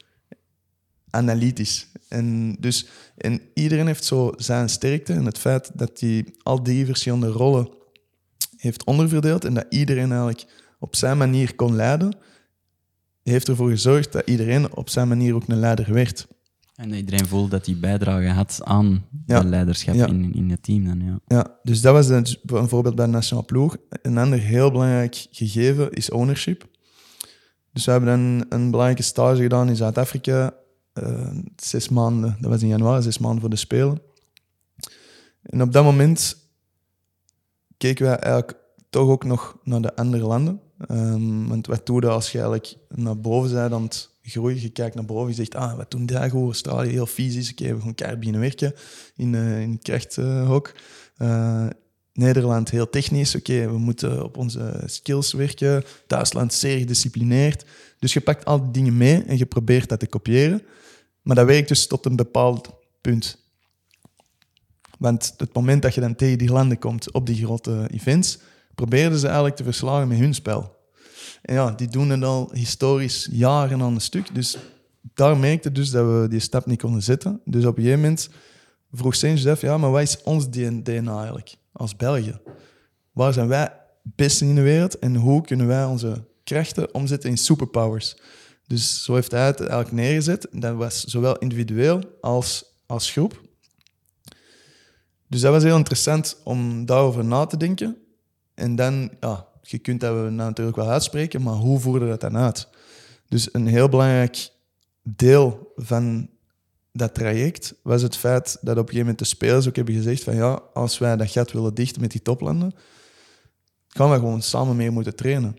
Analytisch. En, dus, en iedereen heeft zo zijn sterkte en het feit dat hij al die verschillende rollen heeft onderverdeeld en dat iedereen eigenlijk op zijn manier kon leiden, heeft ervoor gezorgd dat iedereen op zijn manier ook een leider werd. En dat iedereen voelde dat hij bijdrage had aan Ja. de leiderschap Ja. in, in het team. Dan, ja. Ja, dus dat was een, een voorbeeld bij de nationale ploeg. Een ander heel belangrijk gegeven is ownership. Dus we hebben dan een belangrijke stage gedaan in Zuid-Afrika. Eh, zes maanden, dat was in januari, zes maanden voor de Spelen. En op dat moment keken wij eigenlijk toch ook nog naar de andere landen. Ehm, want wat doe je als je eigenlijk naar boven bent aan groeien? Je kijkt naar boven, je zegt, ah, wat doen die goed? Australië, heel fysisch. Oké, we gaan keihard beginnen werken in, eh, in het krachthok. Eh, Nederland heel technisch. Oké, we moeten op onze skills werken. Duitsland zeer gedisciplineerd. Dus je pakt al die dingen mee en je probeert dat te kopiëren. Maar dat werkt dus tot een bepaald punt. Want het moment dat je dan tegen die landen komt op die grote events, proberen ze eigenlijk te verslagen met hun spel. En ja, die doen het al historisch jaren aan een stuk. Dus daar merkte dus dat we die stap niet konden zetten. Dus op een gegeven moment vroeg Saint-Joseph, ja, maar wat is ons DNA eigenlijk als België? Waar zijn wij het beste in de wereld en hoe kunnen wij onze krachten omzetten in superpowers? Dus zo heeft hij het eigenlijk neergezet. Dat was zowel individueel als als groep. Dus dat was heel interessant om daarover na te denken. En dan, ja, je kunt dat natuurlijk wel uitspreken, maar hoe voerde dat dan uit? Dus een heel belangrijk deel van dat traject was het feit dat op een gegeven moment de spelers ook hebben gezegd van ja, als wij dat gat willen dichten met die toplanden, gaan we gewoon samen meer moeten trainen.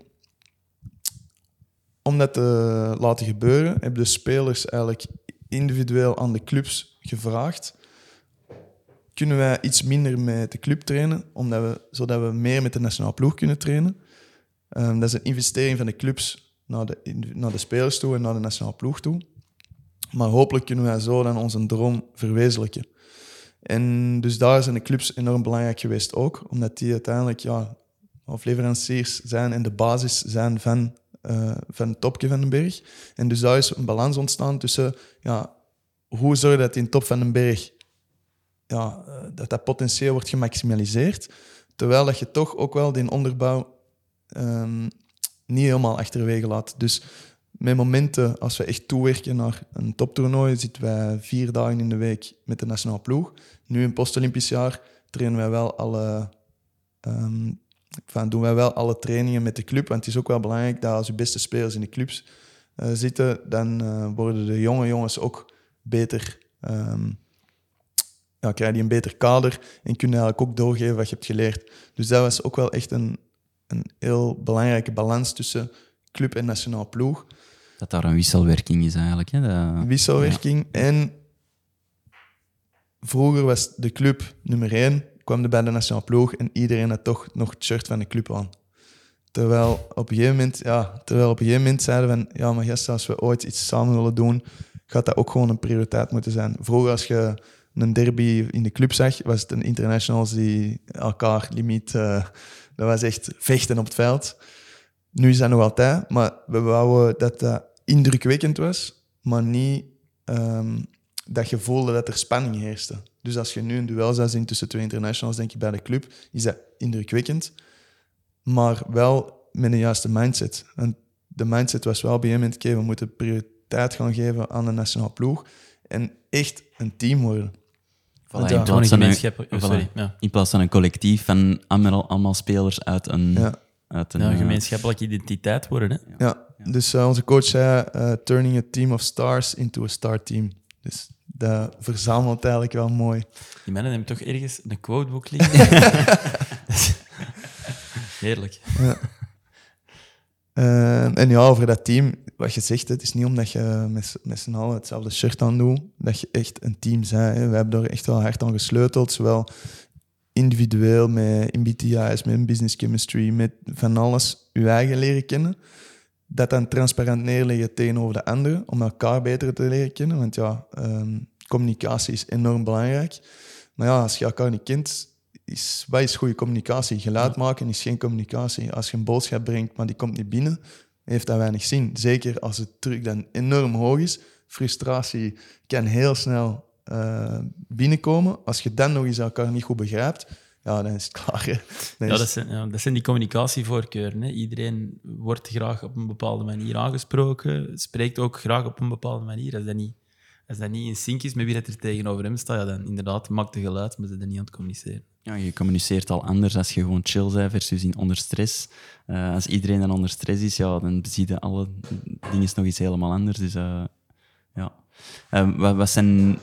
Om dat te laten gebeuren, hebben de spelers eigenlijk individueel aan de clubs gevraagd kunnen wij iets minder met de club trainen, omdat we, zodat we meer met de nationale ploeg kunnen trainen. Ehm, dat is een investering van de clubs naar de, naar de spelers toe en naar de nationale ploeg toe. Maar hopelijk kunnen wij zo dan onze droom verwezenlijken. En dus daar zijn de clubs enorm belangrijk geweest ook, omdat die uiteindelijk ja, of leveranciers zijn en de basis zijn van eh, van het topje van de berg. En dus daar is een balans ontstaan tussen ja, hoe zorg je dat in top van de berg ja, eh, dat dat potentieel wordt gemaximaliseerd, terwijl dat je toch ook wel die onderbouw ehm, niet helemaal achterwege laat. Dus met momenten, als we echt toewerken naar een toptoernooi, zitten wij vier dagen in de week met de nationale ploeg. Nu in post-Olympisch jaar trainen wij wel alle, ehm, enfin, doen wij wel alle trainingen met de club. Want het is ook wel belangrijk dat als je beste spelers in de clubs eh, zitten, dan eh, worden de jonge jongens ook beter. ehm, ja, krijg je een beter kader en kun je eigenlijk ook doorgeven wat je hebt geleerd. Dus dat was ook wel echt een, een heel belangrijke balans tussen club en nationaal ploeg. Dat daar een wisselwerking is eigenlijk. Hè? Dat- Wisselwerking. En vroeger was de club nummer één, kwam er bij de nationale ploeg en iedereen had toch nog het shirt van de club aan. Terwijl op een gegeven moment, ja, terwijl op een gegeven moment zeiden van, ja, maar gast, als we ooit iets samen willen doen, gaat dat ook gewoon een prioriteit moeten zijn. Vroeger als je een derby in de club zag, was het een internationals die elkaar limiet, eh, dat was echt vechten op het veld. Nu is dat nog altijd, maar we wouden dat dat indrukwekkend was, maar niet ehm, dat je voelde dat er spanning heerste. Dus als je nu een duel zou zien tussen twee internationals, denk je bij de club, is dat indrukwekkend, maar wel met een juiste mindset. En de mindset was wel bij een moment, oké, we moeten prioriteit gaan geven aan de nationale ploeg en echt een team worden. Voilà, in, plaats een van een, gemeenschap. oh, voilà. sorry. Ja. in plaats van een collectief van allemaal, allemaal spelers uit een, Ja. uit een Ja, eh, gemeenschappelijke identiteit worden. Hè? Ja, dus eh, onze coach zei, eh, turning a team of stars into a star team. Dus dat verzamelt eigenlijk wel mooi. Die mannen hebben toch ergens een quotebook liggen. [LAUGHS] Heerlijk. Eh, en ja, over dat team, wat je zegt, het is niet omdat je met, z'n- met z'n allen hetzelfde shirt aan doet, dat je echt een team bent. Hè. We hebben er echt wel hard aan gesleuteld, zowel individueel, met MBTI's, met business chemistry, met van alles je eigen leren kennen. Dat dan transparant neerleggen tegenover de anderen, om elkaar beter te leren kennen. Want ja, ehm, communicatie is enorm belangrijk. Maar ja, als je elkaar niet kent, is, wat is goede communicatie? Geluid maken is geen communicatie. Als je een boodschap brengt, maar die komt niet binnen, heeft dat weinig zin. Zeker als het druk dan enorm hoog is. Frustratie kan heel snel eh, binnenkomen. Als je dan nog eens elkaar niet goed begrijpt, ja, dan is het klaar. hè. Dan Ja, is- dat zijn, ja, dat zijn die communicatievoorkeuren. Hè. Iedereen wordt graag op een bepaalde manier aangesproken, spreekt ook graag op een bepaalde manier. Als dat niet, als dat niet in sync is met wie dat er tegenover hem staat, ja, dan inderdaad maakt het geluid, maar ze zijn niet aan het communiceren. Ja, je communiceert al anders als je gewoon chill bent versus in onder stress. Eh, als iedereen dan onder stress is, ja, dan zie je alle dingen nog iets helemaal anders. Dus eh, ja. Eh, wat, wat zijn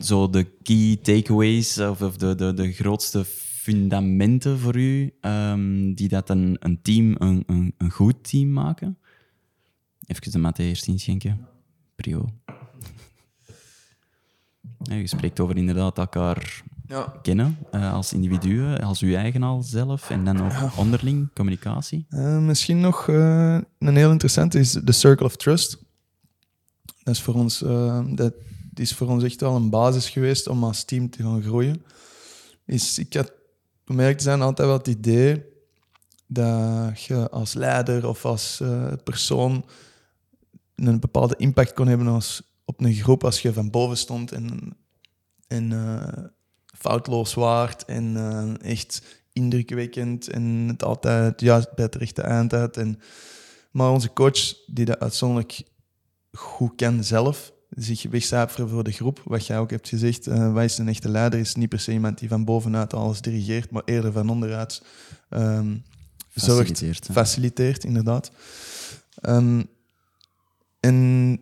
zo de key takeaways of, of de, de, de grootste fundamenten voor u ehm, die dat een, een team een, een, een goed team maken? Even de matte eerst inschenken. Prio. [LAUGHS] Ja, je spreekt over inderdaad elkaar ja. kennen eh, als individuen, als uw eigen al zelf en dan ook onderling communicatie. Eh, misschien nog eh, een heel interessante is de Circle of Trust. Dat is voor ons, dat is voor ons echt wel een basis geweest om als team te gaan groeien. Is, ik had, eerlijk te zijn, altijd wel het idee dat je als leider of als eh, persoon een bepaalde impact kon hebben als, op een groep als je van boven stond en, en eh, foutloos waard en eh, echt indrukwekkend en het altijd juist bij het rechte eind had. En, maar onze coach, die dat uitzonderlijk goed kan zelf, zich wegcijferen voor de groep, wat jij ook hebt gezegd, eh wat is een echte leider, is niet per se iemand die van bovenuit alles dirigeert, maar eerder van onderuit ehm, zorgt, Faciliteert, hè. faciliteert, inderdaad. Ehm, en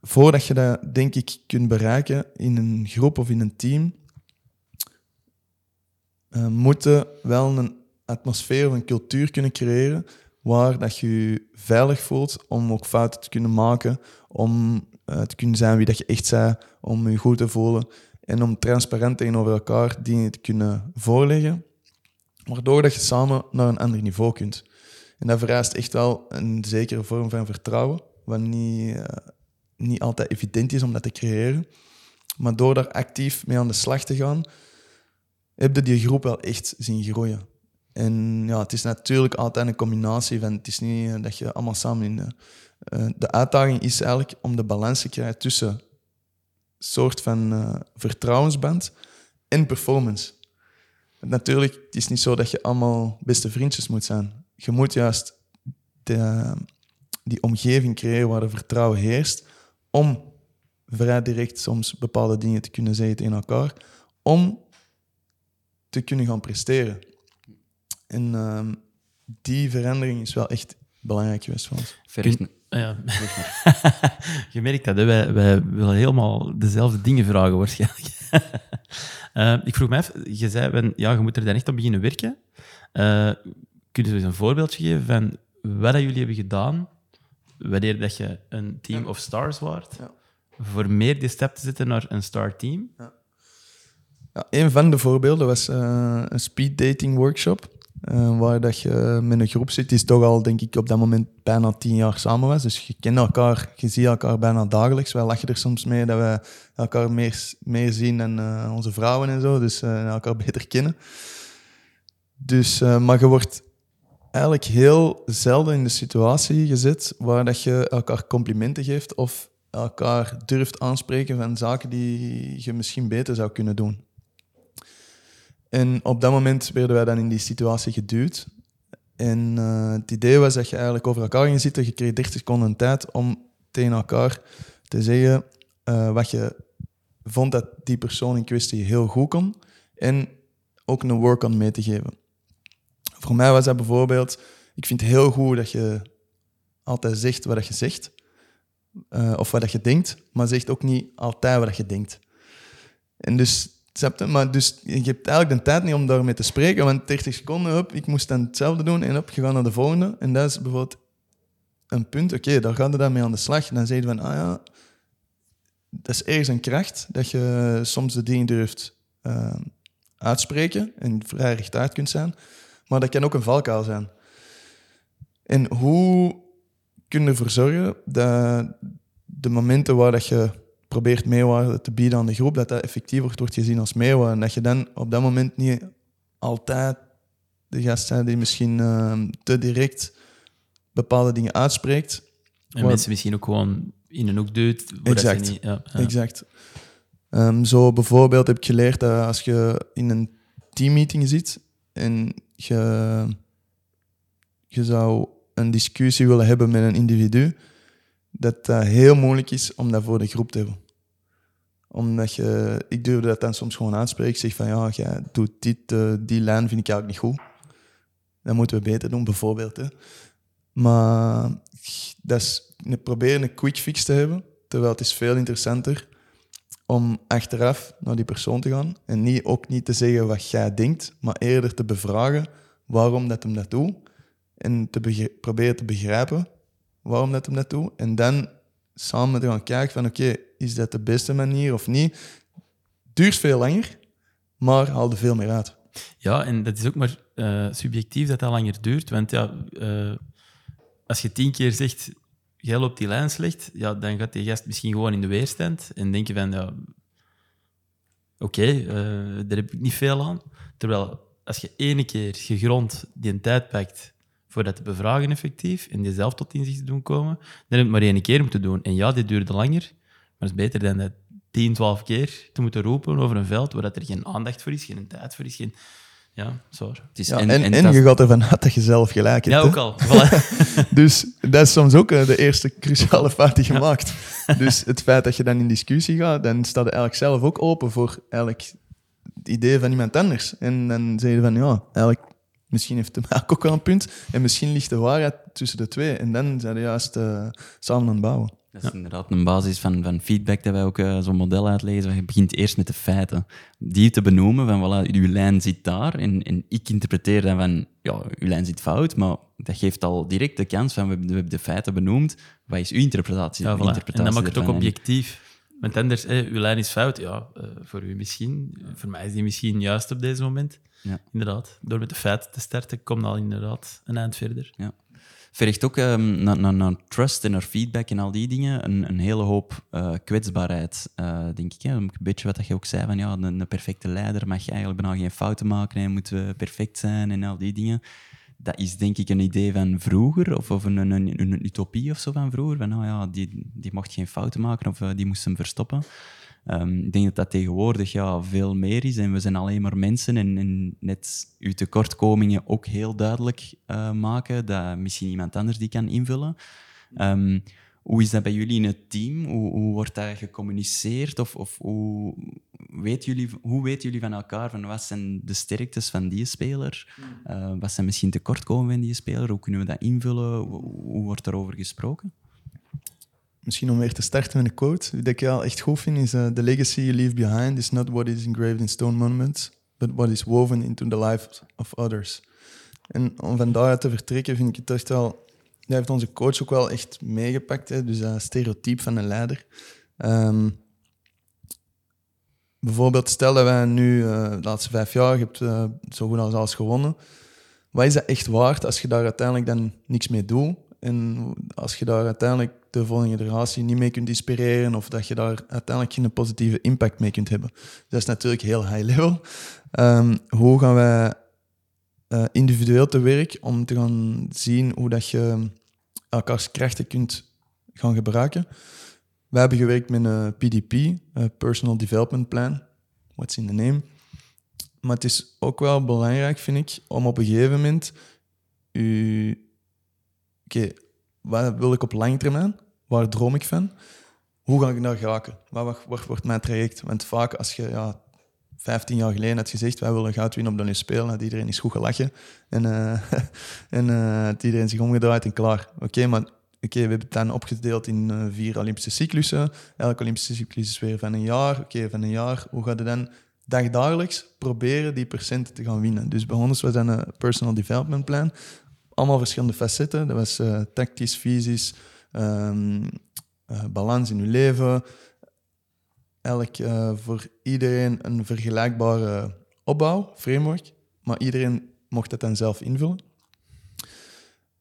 voordat je dat, denk ik, kunt bereiken in een groep of in een team, eh, moeten wel een atmosfeer of een cultuur kunnen creëren waar dat je je veilig voelt om ook fouten te kunnen maken, om eh, te kunnen zijn wie dat je echt bent, om je goed te voelen en om transparant tegenover elkaar dingen te kunnen voorleggen, waardoor dat je samen naar een ander niveau kunt. En dat vereist echt wel een zekere vorm van vertrouwen, wat niet, eh, niet altijd evident is om dat te creëren. Maar door daar actief mee aan de slag te gaan, heb je die groep wel echt zien groeien. En ja, het is natuurlijk altijd een combinatie van, het is niet eh, dat je allemaal samen in de... eh, de uitdaging is eigenlijk om de balans te krijgen tussen soort van eh, vertrouwensband en performance. Natuurlijk, het is niet zo dat je allemaal beste vriendjes moet zijn. Je moet juist de, die omgeving creëren waar er vertrouwen heerst, om vrij direct soms bepaalde dingen te kunnen zeggen tegen elkaar, om te kunnen gaan presteren. En ehm, die verandering is wel echt belangrijk geweest voor ons. Ja. [LAUGHS] je merkt dat, hè? Wij, wij willen helemaal dezelfde dingen vragen waarschijnlijk. [LAUGHS] Eh, ik vroeg me af, je zei, ja, je moet er dan echt op beginnen werken. Eh kun je eens een voorbeeldje geven van wat dat jullie hebben gedaan wanneer dat je een team of stars waart, Ja. voor meer die stap te zetten naar een star team? Ja, een van de voorbeelden was eh, een speed dating workshop. Eh, waar dat je met een groep zit die toch al, denk ik, op dat moment bijna tien jaar samen was. Dus je kent elkaar, je ziet elkaar bijna dagelijks. Wij lachen er soms mee dat we elkaar meer, meer zien dan eh, onze vrouwen en zo. Dus eh, elkaar [LAUGHS] beter kennen. Dus, eh, maar je wordt eigenlijk heel zelden in de situatie gezet waar dat je elkaar complimenten geeft of elkaar durft aanspreken van zaken die je misschien beter zou kunnen doen. En op dat moment werden wij dan in die situatie geduwd. En eh, het idee was dat je eigenlijk over elkaar ging zitten. Je kreeg 30 seconden tijd om tegen elkaar te zeggen eh, wat je vond dat die persoon in kwestie heel goed kon. En ook een work-on mee te geven. Voor mij was dat bijvoorbeeld... Ik vind het heel goed dat je altijd zegt wat je zegt. eh, of wat je denkt. Maar zegt ook niet altijd wat je denkt. En dus Maar dus je hebt eigenlijk de tijd niet om daarmee te spreken, want 30 seconden, hop, ik moest dan hetzelfde doen en op, je gaat naar de volgende. En dat is bijvoorbeeld een punt, oké, daar gaat je dan mee aan de slag. Dan zeg je van, ah ja, dat is ergens een kracht, dat je soms de dingen durft eh, uitspreken en vrij rechtuit kunt zijn. Maar dat kan ook een valkuil zijn. En hoe kun je ervoor zorgen dat de momenten waar dat je probeert meewaarde te bieden aan de groep, dat dat effectief wordt, gezien als meewaarde. En dat je dan op dat moment niet altijd de gast zijn die misschien eh, te direct bepaalde dingen uitspreekt. En mensen misschien ook gewoon in een hoek duwt. Exact. Niet, ja, ja. Exact. Ehm, zo bijvoorbeeld heb ik geleerd dat als je in een teammeeting zit en je, je zou een discussie willen hebben met een individu, dat dat heel moeilijk is om dat voor de groep te hebben. Omdat je, ik durfde dat dan soms gewoon aanspreken. Ik zeg van ja, jij doet dit, eh, die lijn vind ik eigenlijk niet goed. Dat moeten we beter doen, bijvoorbeeld. Hè. Maar dat is, probeer een quick fix te hebben, terwijl het is veel interessanter om achteraf naar die persoon te gaan en niet, ook niet te zeggen wat jij denkt, maar eerder te bevragen waarom dat hem dat doet en te proberen te begrijpen waarom dat hem dat doet en dan samen te gaan kijken van oké, is dat de beste manier of niet? Duurt veel langer, maar haal er veel meer uit. Ja, en dat is ook maar eh, subjectief dat dat langer duurt. Want ja, eh, als je tien keer zegt, jij loopt die lijn slecht, ja, dan gaat die gast misschien gewoon in de weerstand en denk je van, ja, oké, eh, daar heb ik niet veel aan. Terwijl, als je ene keer gegrond die een tijd pakt voor dat te bevragen effectief en die zelf tot inzicht te doen komen, dan heb je het maar één keer moeten doen. En ja, dit duurde langer, maar het is beter dan dat 10, 12 keer te moeten roepen over een veld waar dat er geen aandacht voor is, geen tijd voor is, geen... Ja, is, Ja, en, en, en en, dat- je gaat ervan uit dat je zelf gelijk hebt. Ja, ook al. Voilà. [LAUGHS] Dus dat is soms ook eh, de eerste cruciale fout die je maakt. Dus het feit dat je dan in discussie gaat, dan staat je eigenlijk zelf ook open voor eigenlijk het idee van iemand anders. En dan zeg je van, ja, eigenlijk, misschien heeft de maak ook wel een punt. En misschien ligt de waarheid tussen de twee. En dan zijn we juist eh, samen aan het bouwen. Dat is inderdaad een basis van, van feedback dat wij ook eh, zo'n model uitlezen. Je begint eerst met de feiten. Die te benoemen, van voilà, uw lijn zit daar. En, en ik interpreteer dan van, ja, uw lijn zit fout. Maar dat geeft al direct de kans van, we hebben, we hebben de feiten benoemd. Wat is uw interpretatie? Ja, voilà. interpretatie En dan maakt het ook objectief. Want anders, hè, uw lijn is fout. Ja, eh, voor u misschien. Voor mij is die misschien juist op deze moment. Ja. Inderdaad. Door met de feiten te starten, komt al inderdaad een eind verder. Ja. vergt ook ehm, naar, naar, naar trust en naar feedback en al die dingen een, een hele hoop eh, kwetsbaarheid, eh, denk ik. Hè. Een beetje wat je ook zei, van ja, een, een perfecte leider mag je eigenlijk bijna geen fouten maken en moet we perfect zijn en al die dingen. Dat is denk ik een idee van vroeger, of, of een, een, utopie of zo van vroeger. Van nou ja, die, die mocht geen fouten maken of eh, die moest hem verstoppen. Ehm, ik denk dat dat tegenwoordig ja, veel meer is en we zijn alleen maar mensen en, en net uw tekortkomingen ook heel duidelijk eh, maken, dat misschien iemand anders die kan invullen. Ehm, hoe is dat bij jullie in het team? Hoe, hoe wordt dat gecommuniceerd? Of, of hoe, weten jullie, hoe weten jullie van elkaar van wat zijn de sterktes van die speler? Uh, wat zijn misschien tekortkomingen van die speler? Hoe kunnen we dat invullen? Hoe, hoe wordt daarover gesproken? Misschien om weer te starten met een quote. Die ik wel echt goed vind is: uh, The legacy you leave behind is not what is engraved in stone monuments, but what is woven into the life of others. En om van daaruit te vertrekken vind ik het echt wel. Dat heeft onze coach ook wel echt meegepakt. Hè? Dus dat stereotype van een leider. Um, bijvoorbeeld, stel dat wij nu uh, de laatste vijf jaar hebt uh, zo goed als alles gewonnen. Wat is dat echt waard als je daar uiteindelijk dan niks mee doet? En als je daar uiteindelijk de volgende generatie niet mee kunt inspireren of dat je daar uiteindelijk geen positieve impact mee kunt hebben. Dat is natuurlijk heel high level. Um, hoe gaan wij uh, individueel te werk om te gaan zien hoe dat je elkaars krachten kunt gaan gebruiken? Wij hebben gewerkt met een PDP, Personal Development Plan. What's in the name? Maar het is ook wel belangrijk, vind ik, om op een gegeven moment je... Oké, wat wil ik op lange termijn? Waar droom ik van? Hoe ga ik daar geraken? Wat, wordt mijn traject? Want vaak als je ja, 15 jaar geleden had gezegd, wij willen goud winnen op de spelen, had iedereen is goed gelachen. En, uh, [LAUGHS] en uh, had iedereen zich omgedraaid en klaar. Oké, maar okay, we hebben het dan opgedeeld in uh, vier Olympische cyclussen. Elke Olympische cyclus is weer van een jaar. Oké, van een jaar. Hoe gaat het dan dagdagelijks proberen die procenten te gaan winnen? Dus bij ons was dat een personal development plan. Allemaal verschillende facetten. Dat was tactisch, fysisch, um, uh, balans in uw leven. Uh, voor iedereen een vergelijkbare opbouw, framework, maar iedereen mocht het dan zelf invullen.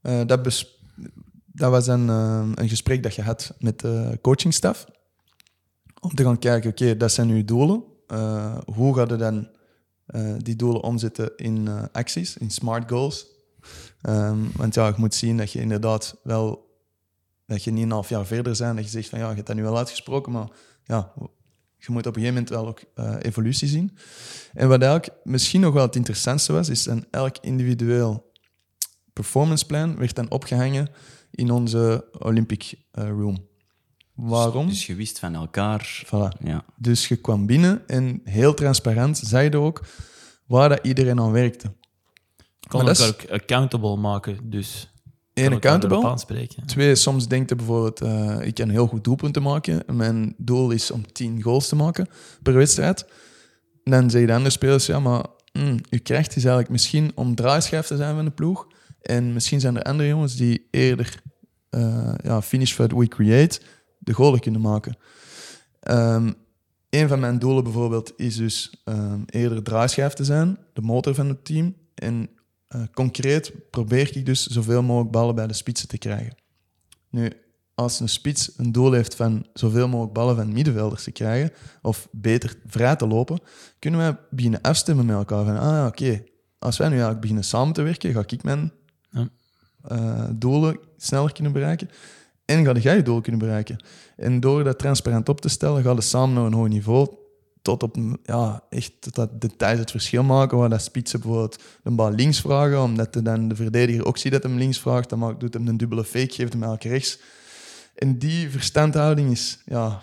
Uh, dat, dat, was een, een gesprek dat je had met de coachingstaf. Om te gaan kijken, oké, dat zijn uw doelen. hoe gaat je dan die doelen omzetten in acties, in smart goals? Um, want ja, je moet zien dat je inderdaad wel dat je niet een half jaar verder bent, dat je zegt van ja, je hebt dat nu wel uitgesproken, maar ja, je moet op een gegeven moment wel ook evolutie zien. En wat eigenlijk misschien nog wel het interessantste was, is een elk individueel performance plan werd dan opgehangen in onze Olympic uh, Room. Waarom? Dus je wist van elkaar. Voilà. Ja. Dus je kwam binnen en heel transparant zeiden ook waar dat iedereen aan werkte. Kan elkaar ook accountable maken, dus Eén accountable. Twee, soms denkt je bijvoorbeeld, uh, ik kan heel goed doelpunten maken. Mijn doel is om tien goals te maken per wedstrijd. En dan zeggen de andere spelers, ja, maar mm, uw kracht is eigenlijk misschien om draaischijf te zijn van de ploeg. En misschien zijn er andere jongens die eerder uh, ja, finish what we create, de goalen kunnen maken. Um, een van mijn doelen bijvoorbeeld is dus um, eerder draaischijf te zijn, de motor van het team. En uh, concreet probeer ik dus zoveel mogelijk ballen bij de spitsen te krijgen. Nu, als een spits een doel heeft van zoveel mogelijk ballen van middenvelders te krijgen, of beter vrij te lopen, kunnen wij beginnen afstemmen met elkaar. Van, ah, oké, als wij nu eigenlijk beginnen samen te werken, ga ik mijn ja. uh, doelen sneller kunnen bereiken. En ga jij je doel kunnen bereiken. En door dat transparant op te stellen, gaan we samen naar een hoog niveau tot op ja, echt dat details het verschil maken. Waar dat spitsen bijvoorbeeld een bal links vragen, omdat de, dan de verdediger ook ziet dat hem links vraagt. Dan maakt, doet hem een dubbele fake, geeft hem elke rechts. En die verstandhouding is, ja,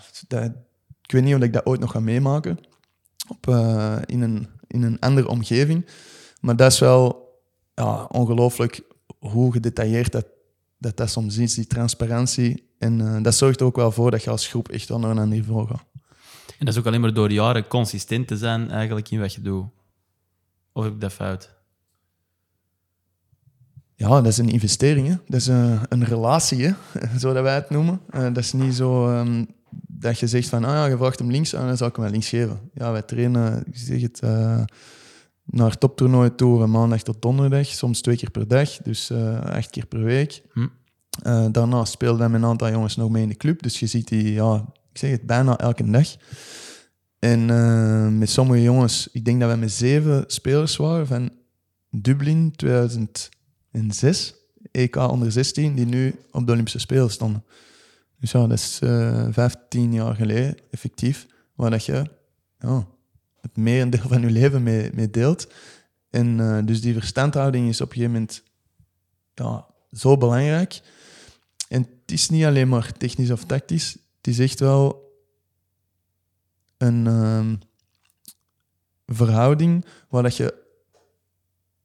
ik weet niet of ik dat ooit nog ga meemaken op, uh, in, een, in een andere omgeving. Maar dat is wel ja, ongelooflijk hoe gedetailleerd dat, dat dat soms is, die transparantie. En uh, dat zorgt er ook wel voor dat je als groep echt onder een niveau gaat. En dat is ook alleen maar door jaren consistent te zijn eigenlijk in wat je doet. Of heb ik dat fout? Ja, dat is een investering. Hè. Dat is een, een relatie, hè. [LAUGHS] zo dat wij het noemen. Uh, dat is niet zo um, dat je zegt van, ah ja, je vraagt hem links, en dan zal ik hem links geven. Ja, wij trainen, ik zeg het, naar toptoernooien toe van maandag tot donderdag, soms twee keer per dag, dus eh acht keer per week. Hm. Eh, daarnaast speelden met een aantal jongens nog mee in de club, dus je ziet die, ja, ik zeg het, bijna elke dag. En eh, met sommige jongens, ik denk dat we met zeven spelers waren van Dublin 2006, EK onder 16, die nu op de Olympische Spelen stonden. Dus ja, dat is eh 15 jaar geleden, effectief, waar dat je ja, het merendeel van je leven mee, mee deelt. En eh, dus die verstandhouding is op een gegeven moment ja, zo belangrijk. En het is niet alleen maar technisch of tactisch, het is echt wel een ehm, verhouding waar dat je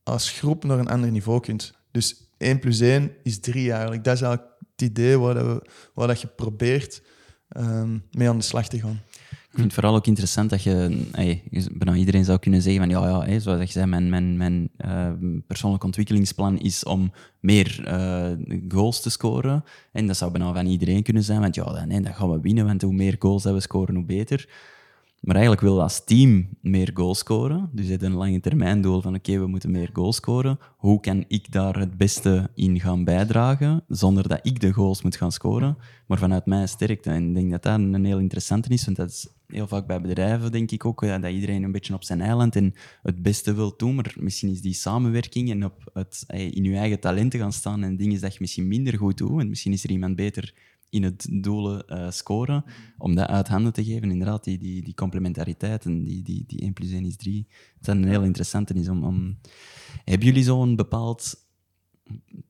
als groep naar een ander niveau kunt. Dus 1 plus 1 is 3 eigenlijk. Dat is eigenlijk het idee waar, dat dat je probeert ehm, mee aan de slag te gaan. Ik vind het vooral ook interessant dat je, hey, bijna iedereen zou kunnen zeggen van ja, ja zoals je zei, mijn, mijn, mijn eh, persoonlijk ontwikkelingsplan is om meer eh, goals te scoren. En dat zou bijna van iedereen kunnen zijn, want ja, dan, nee, dan gaan we winnen, want hoe meer goals dat we scoren, hoe beter. Maar eigenlijk wil als team meer goals scoren. Dus je hebt een lange termijn doel van oké, we moeten meer goals scoren. Hoe kan ik daar het beste in gaan bijdragen, zonder dat ik de goals moet gaan scoren, maar vanuit mijn sterkte. En ik denk dat dat een heel interessante is, want dat is heel vaak bij bedrijven, denk ik ook, dat iedereen een beetje op zijn eiland en het beste wil doen, maar misschien is die samenwerking en op het, eh, in je eigen talenten gaan staan en dingen dat je misschien minder goed doet, en misschien is er iemand beter in het doelen eh, scoren, om dat uit handen te geven. Inderdaad, die, die, die complementariteit en die, die, die 1 plus 1 is 3. Dat is een heel interessante is om, om... Hebben jullie zo'n bepaald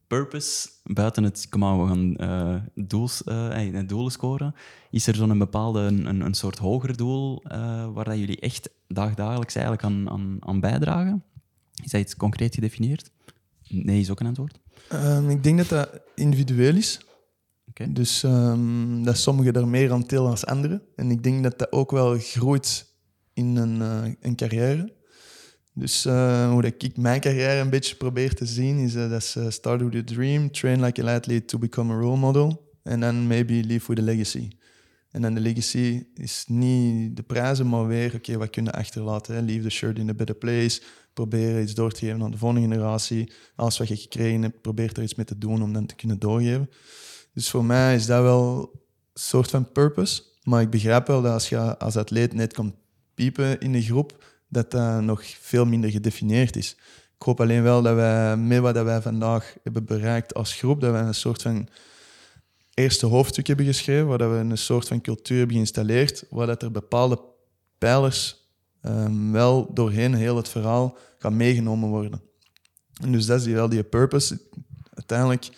purpose buiten het, kom aan, we gaan eh, doels, eh, eh, doelen scoren? Is er zo'n bepaalde, een, een, soort hoger doel eh, waar dat jullie echt dagdagelijks eigenlijk aan, aan, aan bijdragen? Is dat iets concreet gedefinieerd? Nee, is ook een antwoord. Ehm, ik denk dat dat individueel is. Dus ehm, dat sommigen er meer aan tillen als anderen. En ik denk dat dat ook wel groeit in een, eh, een carrière. Dus eh, hoe ik mijn carrière een beetje probeer te zien, is eh, dat ze start with a dream, train like an athlete to become a role model, en dan maybe leave with a legacy. En dan de legacy is niet de prijzen, maar weer, oké, wat kun je achterlaten? Leave the shirt in a better place, probeer iets door te geven aan de volgende generatie. Alles wat je gekregen hebt, probeer er iets mee te doen om dan te kunnen doorgeven. Dus voor mij is dat wel een soort van purpose. Maar ik begrijp wel dat als je als atleet net komt piepen in de groep, dat dat nog veel minder gedefinieerd is. Ik hoop alleen wel dat wij, met wat wij vandaag hebben bereikt als groep, dat wij een soort van eerste hoofdstuk hebben geschreven, waar we een soort van cultuur hebben geïnstalleerd, waar dat er bepaalde pijlers ehm, wel doorheen heel het verhaal gaan meegenomen worden. En dus dat is wel die purpose. Uiteindelijk,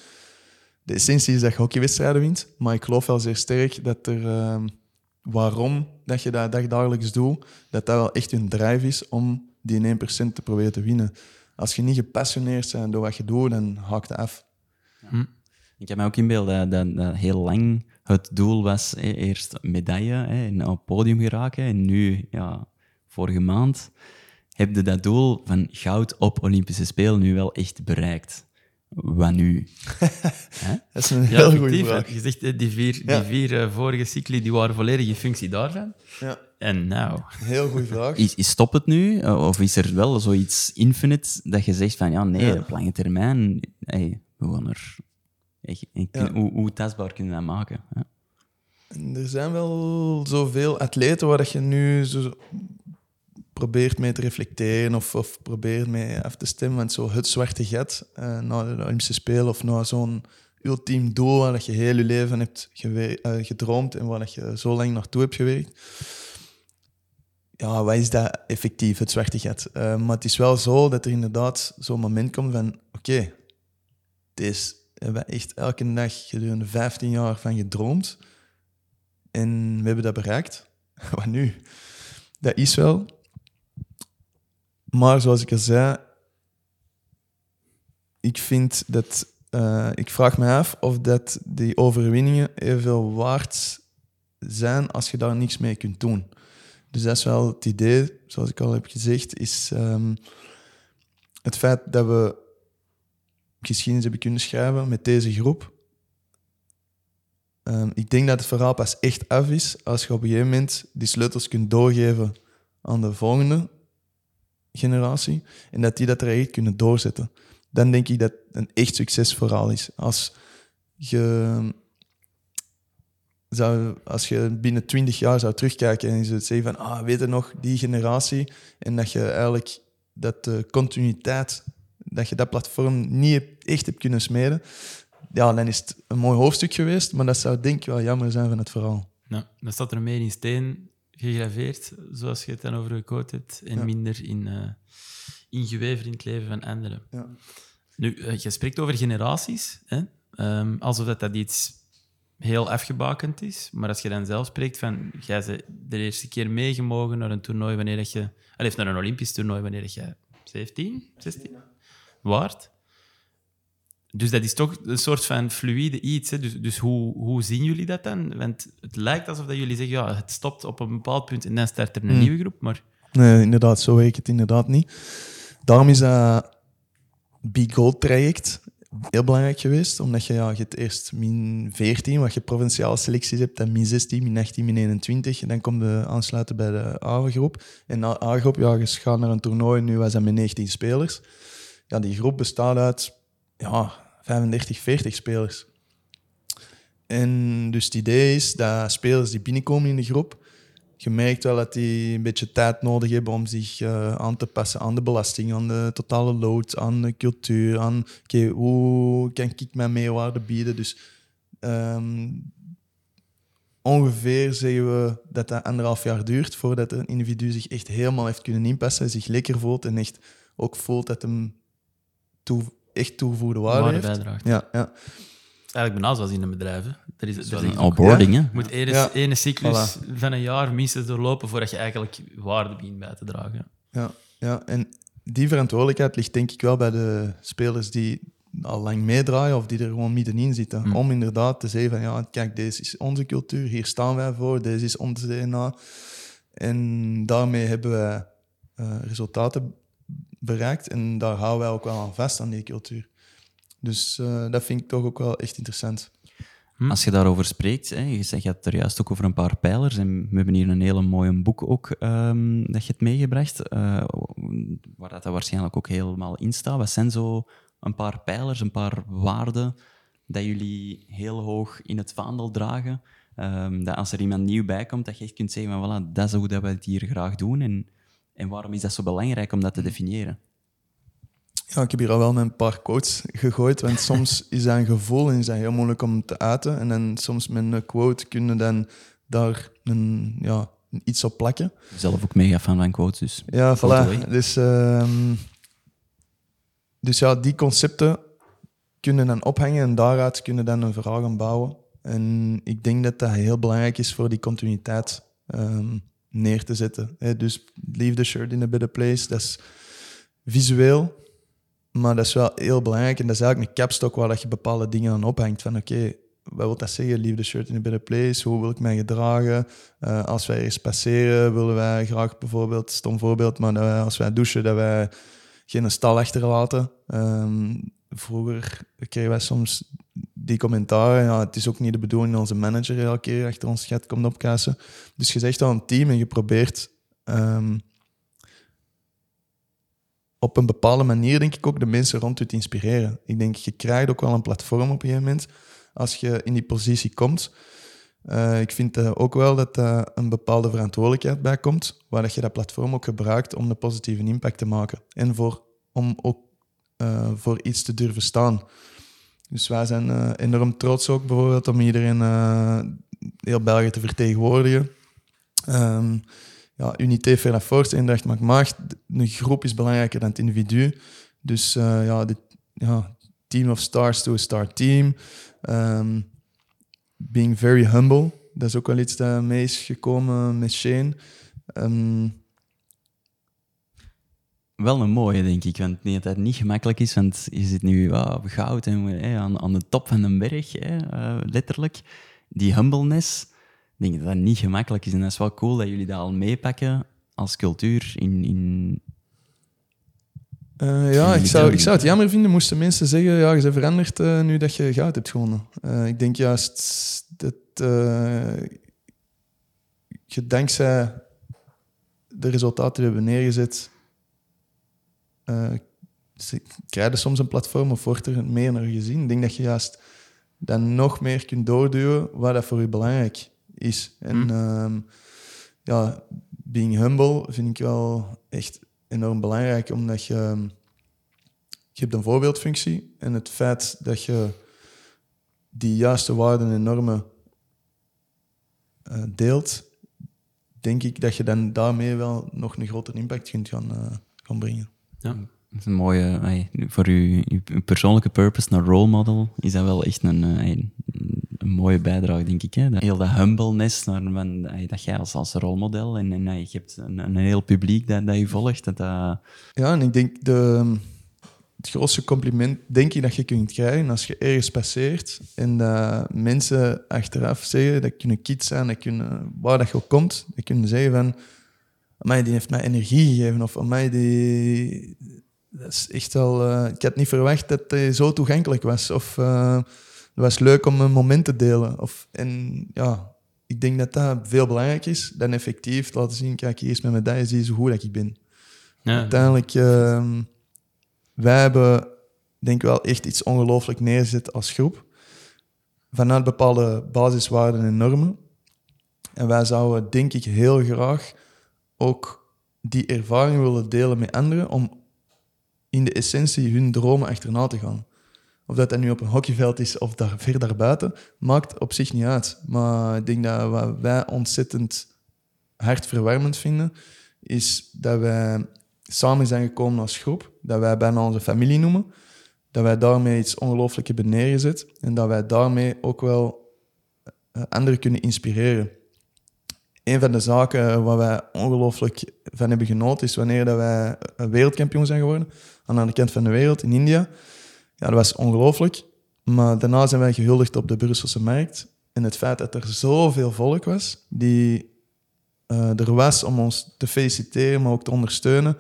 de essentie is dat je hockeywedstrijden wint, maar ik geloof wel zeer sterk dat er... ehm, waarom dat je dat dagdagelijks doet, dat dat wel echt een drive is om die 1% te proberen te winnen. Als je niet gepassioneerd bent door wat je doet, dan haakt het af. Ik heb me ook inbeelden dat, dat, heel lang het doel was eerst medaille hè, en op podium geraken. En nu, ja, vorige maand, heb je dat doel van goud op Olympische Spelen nu wel echt bereikt. Wat nu? [LAUGHS] Dat is een Ja, heel goede vraag. Je zegt, hè, die vier, Ja. die vier eh, vorige cycli die waren volledig in functie daarvan. Ja, En nou, heel goede vraag. Is, is stop het nu? Uh, Of is er wel zoiets infinite dat je zegt van ja, nee, Ja. op lange termijn, hey, we gaan er... echt- hoe, hoe tastbaar kunnen we dat maken? hè? Er zijn wel zoveel atleten waar dat je nu zo probeert mee te reflecteren of, of probeert mee af te stemmen. Want zo het zwarte gat eh na de Olympische Spelen of na zo'n ultiem doel waar dat je heel je leven hebt eh, gedroomd en waar je zo lang naartoe hebt gewerkt. Ja, wat is dat effectief, het zwarte gat? Eh, maar het is wel zo dat er inderdaad zo'n moment komt van... Oké, deze hebben we echt elke dag gedurende 15 jaar van gedroomd. En we hebben dat bereikt. [LAUGHS] Wat nu? Dat is wel. Maar zoals ik al zei, ik vind dat. eh, ik vraag me af of dat die overwinningen evenveel waard zijn als je daar niks mee kunt doen. Dus dat is wel het idee, zoals ik al heb gezegd, is ehm, het feit dat we geschiedenis hebben kunnen schrijven met deze groep. Ehm, ik denk dat het verhaal pas echt af is als je op een gegeven moment die sleutels kunt doorgeven aan de volgende generatie en dat die dat echt kunnen doorzetten. Dan denk ik dat een echt succesverhaal is. Als je, zou, als je binnen 20 jaar zou terugkijken en je zou zeggen van, ah, weet je nog, die generatie, en dat je eigenlijk dat de continuïteit, dat je dat platform niet echt hebt kunnen smeden, ja, dan is het een mooi hoofdstuk geweest, maar dat zou denk ik wel jammer zijn van het verhaal. Nou, dan staat er meer in steen gegraveerd, zoals je het dan over gequote hebt, en Ja. minder in, eh ingeweven in het leven van anderen. Ja. Nu, eh, je spreekt over generaties, hè? Ehm, alsof dat, dat iets heel afgebakend is. Maar als je dan zelf spreekt van, jij bent de eerste keer meegemogen naar een toernooi wanneer dat je... Allee, naar een Olympisch toernooi wanneer dat je 17, 16 waard. Dus dat is toch een soort van fluïde iets. Hè? Dus, dus hoe, hoe zien jullie dat dan? Want het lijkt alsof dat jullie zeggen, ja, het stopt op een bepaald punt en dan start er een Hmm. nieuwe groep. Maar Nee, inderdaad, zo werkt het inderdaad niet. Daarom is dat Big Gold traject heel belangrijk geweest, omdat je, ja, je hebt eerst min 14, wat je provinciale selecties hebt, dan min 16, min 18, min 21. En dan kom je aansluiten bij de A-groep. En na A-groep, ja, je gaat naar een toernooi, nu was dat met 19 spelers. Ja, die groep bestaat uit ja, 35, 40 spelers. En dus het idee is dat spelers die binnenkomen in de groep, je merkt wel dat die een beetje tijd nodig hebben om zich eh, aan te passen aan de belasting, aan de totale load, aan de cultuur, aan hoe kan ik mijn meerwaarde bieden. Dus ehm, ongeveer zeggen we dat dat anderhalf jaar duurt voordat een individu zich echt helemaal heeft kunnen inpassen, zich lekker voelt en echt ook voelt dat hem toe, echt toegevoegde waarde, waarde heeft. bijdraagt. Ja, ja. Eigenlijk bijna zoals in een bedrijf. Hè. Er is, er een onboarding, hè? Je moet ene, Ja. ene cyclus van een jaar minstens doorlopen voordat je eigenlijk waarde begint bij te dragen. Ja, ja, en die verantwoordelijkheid ligt denk ik wel bij de spelers die al lang meedraaien of die er gewoon middenin zitten. Mm. Om inderdaad te zeggen van ja, kijk, deze is onze cultuur, hier staan wij voor, deze is ons DNA. En daarmee hebben wij eh, resultaten bereikt en daar houden wij ook wel aan vast aan die cultuur. Dus eh, dat vind ik toch ook wel echt interessant. Als je daarover spreekt, hè, je zegt je had het er juist ook over een paar pijlers. En we hebben hier een hele mooie boek ook ehm, dat je hebt meegebracht, eh, waar dat waarschijnlijk ook helemaal in staat. Wat zijn zo een paar pijlers, een paar waarden dat jullie heel hoog in het vaandel dragen? Ehm, dat als er iemand nieuw bij komt, dat je echt kunt zeggen van voilà, dat is hoe dat we het hier graag doen. En, en waarom is dat zo belangrijk om dat te definiëren? Ja, ik heb hier al wel met een paar quotes gegooid, want [LAUGHS] soms is dat een gevoel en is dat heel moeilijk om te uiten. En dan soms met een quote kunnen dan daar een, ja, iets op plakken. Zelf ook mega fan van quotes, dus Ja, voilà. Dus, ehm, dus ja, die concepten kunnen dan ophangen en daaruit kunnen dan een verhaal gaan bouwen. En ik denk dat dat heel belangrijk is voor die continuïteit ehm, neer te zetten. Hè, dus leave the shirt in a better place, dat is visueel, maar dat is wel heel belangrijk. En dat is eigenlijk een capstok waar dat je bepaalde dingen aan ophangt. Van oké, wat wil dat zeggen? Leave the shirt in a better place. Hoe wil ik mij gedragen? Eh, als wij eens passeren, willen wij graag bijvoorbeeld, stom voorbeeld, maar wij, als wij douchen, dat wij geen stal achterlaten. Ehm, vroeger kregen wij soms die commentaren. Ja, het is ook niet de bedoeling dat onze manager elke keer achter ons gaat komt opkuisen. Dus je zegt al een team en je probeert ehm, op een bepaalde manier, denk ik ook, de mensen rond je te inspireren. Ik denk, je krijgt ook wel een platform op een gegeven moment als je in die positie komt. Eh, ik vind eh, ook wel dat er een bepaalde verantwoordelijkheid bij komt, waar dat je dat platform ook gebruikt om een positieve impact te maken. En voor, om ook eh, voor iets te durven staan. Dus wij zijn eh, enorm trots ook bijvoorbeeld om iedereen eh, heel België te vertegenwoordigen. Ehm, ja, unité la force, eendracht maakt macht. Een groep is belangrijker dan het individu. Dus ja, dit, ja, team of stars to a star team. Ehm, being very humble. Dat is ook wel iets dat mee is gekomen met Shane. Ehm, Wel een mooie, denk ik. Want nee, dat het niet gemakkelijk is, want je zit nu op goud en hè, aan, aan de top van een berg, hè, eh, letterlijk. Die humbleness, ik denk dat dat niet gemakkelijk is. En dat is wel cool dat jullie dat al meepakken als cultuur in... in Eh, ja, ik zou, ik zou het jammer vinden moesten mensen zeggen, ja, je bent veranderd eh, nu dat je goud hebt gewonnen. Eh, ik denk juist dat eh, je dankzij de resultaten die we hebben neergezet, eh, ze- krijg je soms een platform of wordt er meer naar gezien. Ik denk dat je juist dan nog meer kunt doorduwen wat dat voor je belangrijk is. En Hmm. ehm, ja, being humble vind ik wel echt enorm belangrijk, omdat je, ehm, je hebt een voorbeeldfunctie en het feit dat je die juiste waarden en normen eh, deelt, denk ik dat je dan daarmee wel nog een grotere impact kunt gaan, eh, gaan brengen. Ja. Dat is een mooie, voor uw, uw persoonlijke purpose naar role model is dat wel echt een, eh, een mooie bijdrage, denk ik. Hè? Dat, heel dat humbleness, naar, van, dat jij als, als rolmodel en, en je hebt een, een heel publiek dat, dat je volgt. Dat, dat, Ja, en ik denk de, het grootste compliment, denk ik, dat je kunt krijgen als je ergens passeert en dat mensen achteraf zeggen, dat kunnen kids zijn, dat kunnen, waar dat je ook komt, dat kunnen zeggen van, amai, die heeft mij energie gegeven, of amai, die... Dat is echt wel... eh, ik had niet verwacht dat hij zo toegankelijk was, of eh, het was leuk om een moment te delen. Of, en ja, ik denk dat dat veel belangrijker is dan effectief te laten zien, kijk, hier is mijn medaille, zie je zo goed dat ik ben. Ja. Uiteindelijk, ehm, wij hebben denk ik wel echt iets ongelooflijk neergezet als groep. Vanuit bepaalde basiswaarden en normen. En wij zouden denk ik heel graag ook die ervaring willen delen met anderen om in de essentie hun dromen achterna te gaan. Of dat dat nu op een hockeyveld is of daar, ver daarbuiten, maakt op zich niet uit. Maar ik denk dat wat wij ontzettend hartverwarmend vinden, is dat wij samen zijn gekomen als groep, dat wij bijna onze familie noemen, dat wij daarmee iets ongelooflijk hebben neergezet en dat wij daarmee ook wel eh, anderen kunnen inspireren. Een van de zaken waar wij ongelooflijk van hebben genoten is wanneer dat wij wereldkampioen zijn geworden aan de kant van de wereld in India. Ja, dat was ongelooflijk. Maar daarna zijn wij gehuldigd op de Brusselse markt. En het feit dat er zoveel volk was die eh, er was om ons te feliciteren, maar ook te ondersteunen,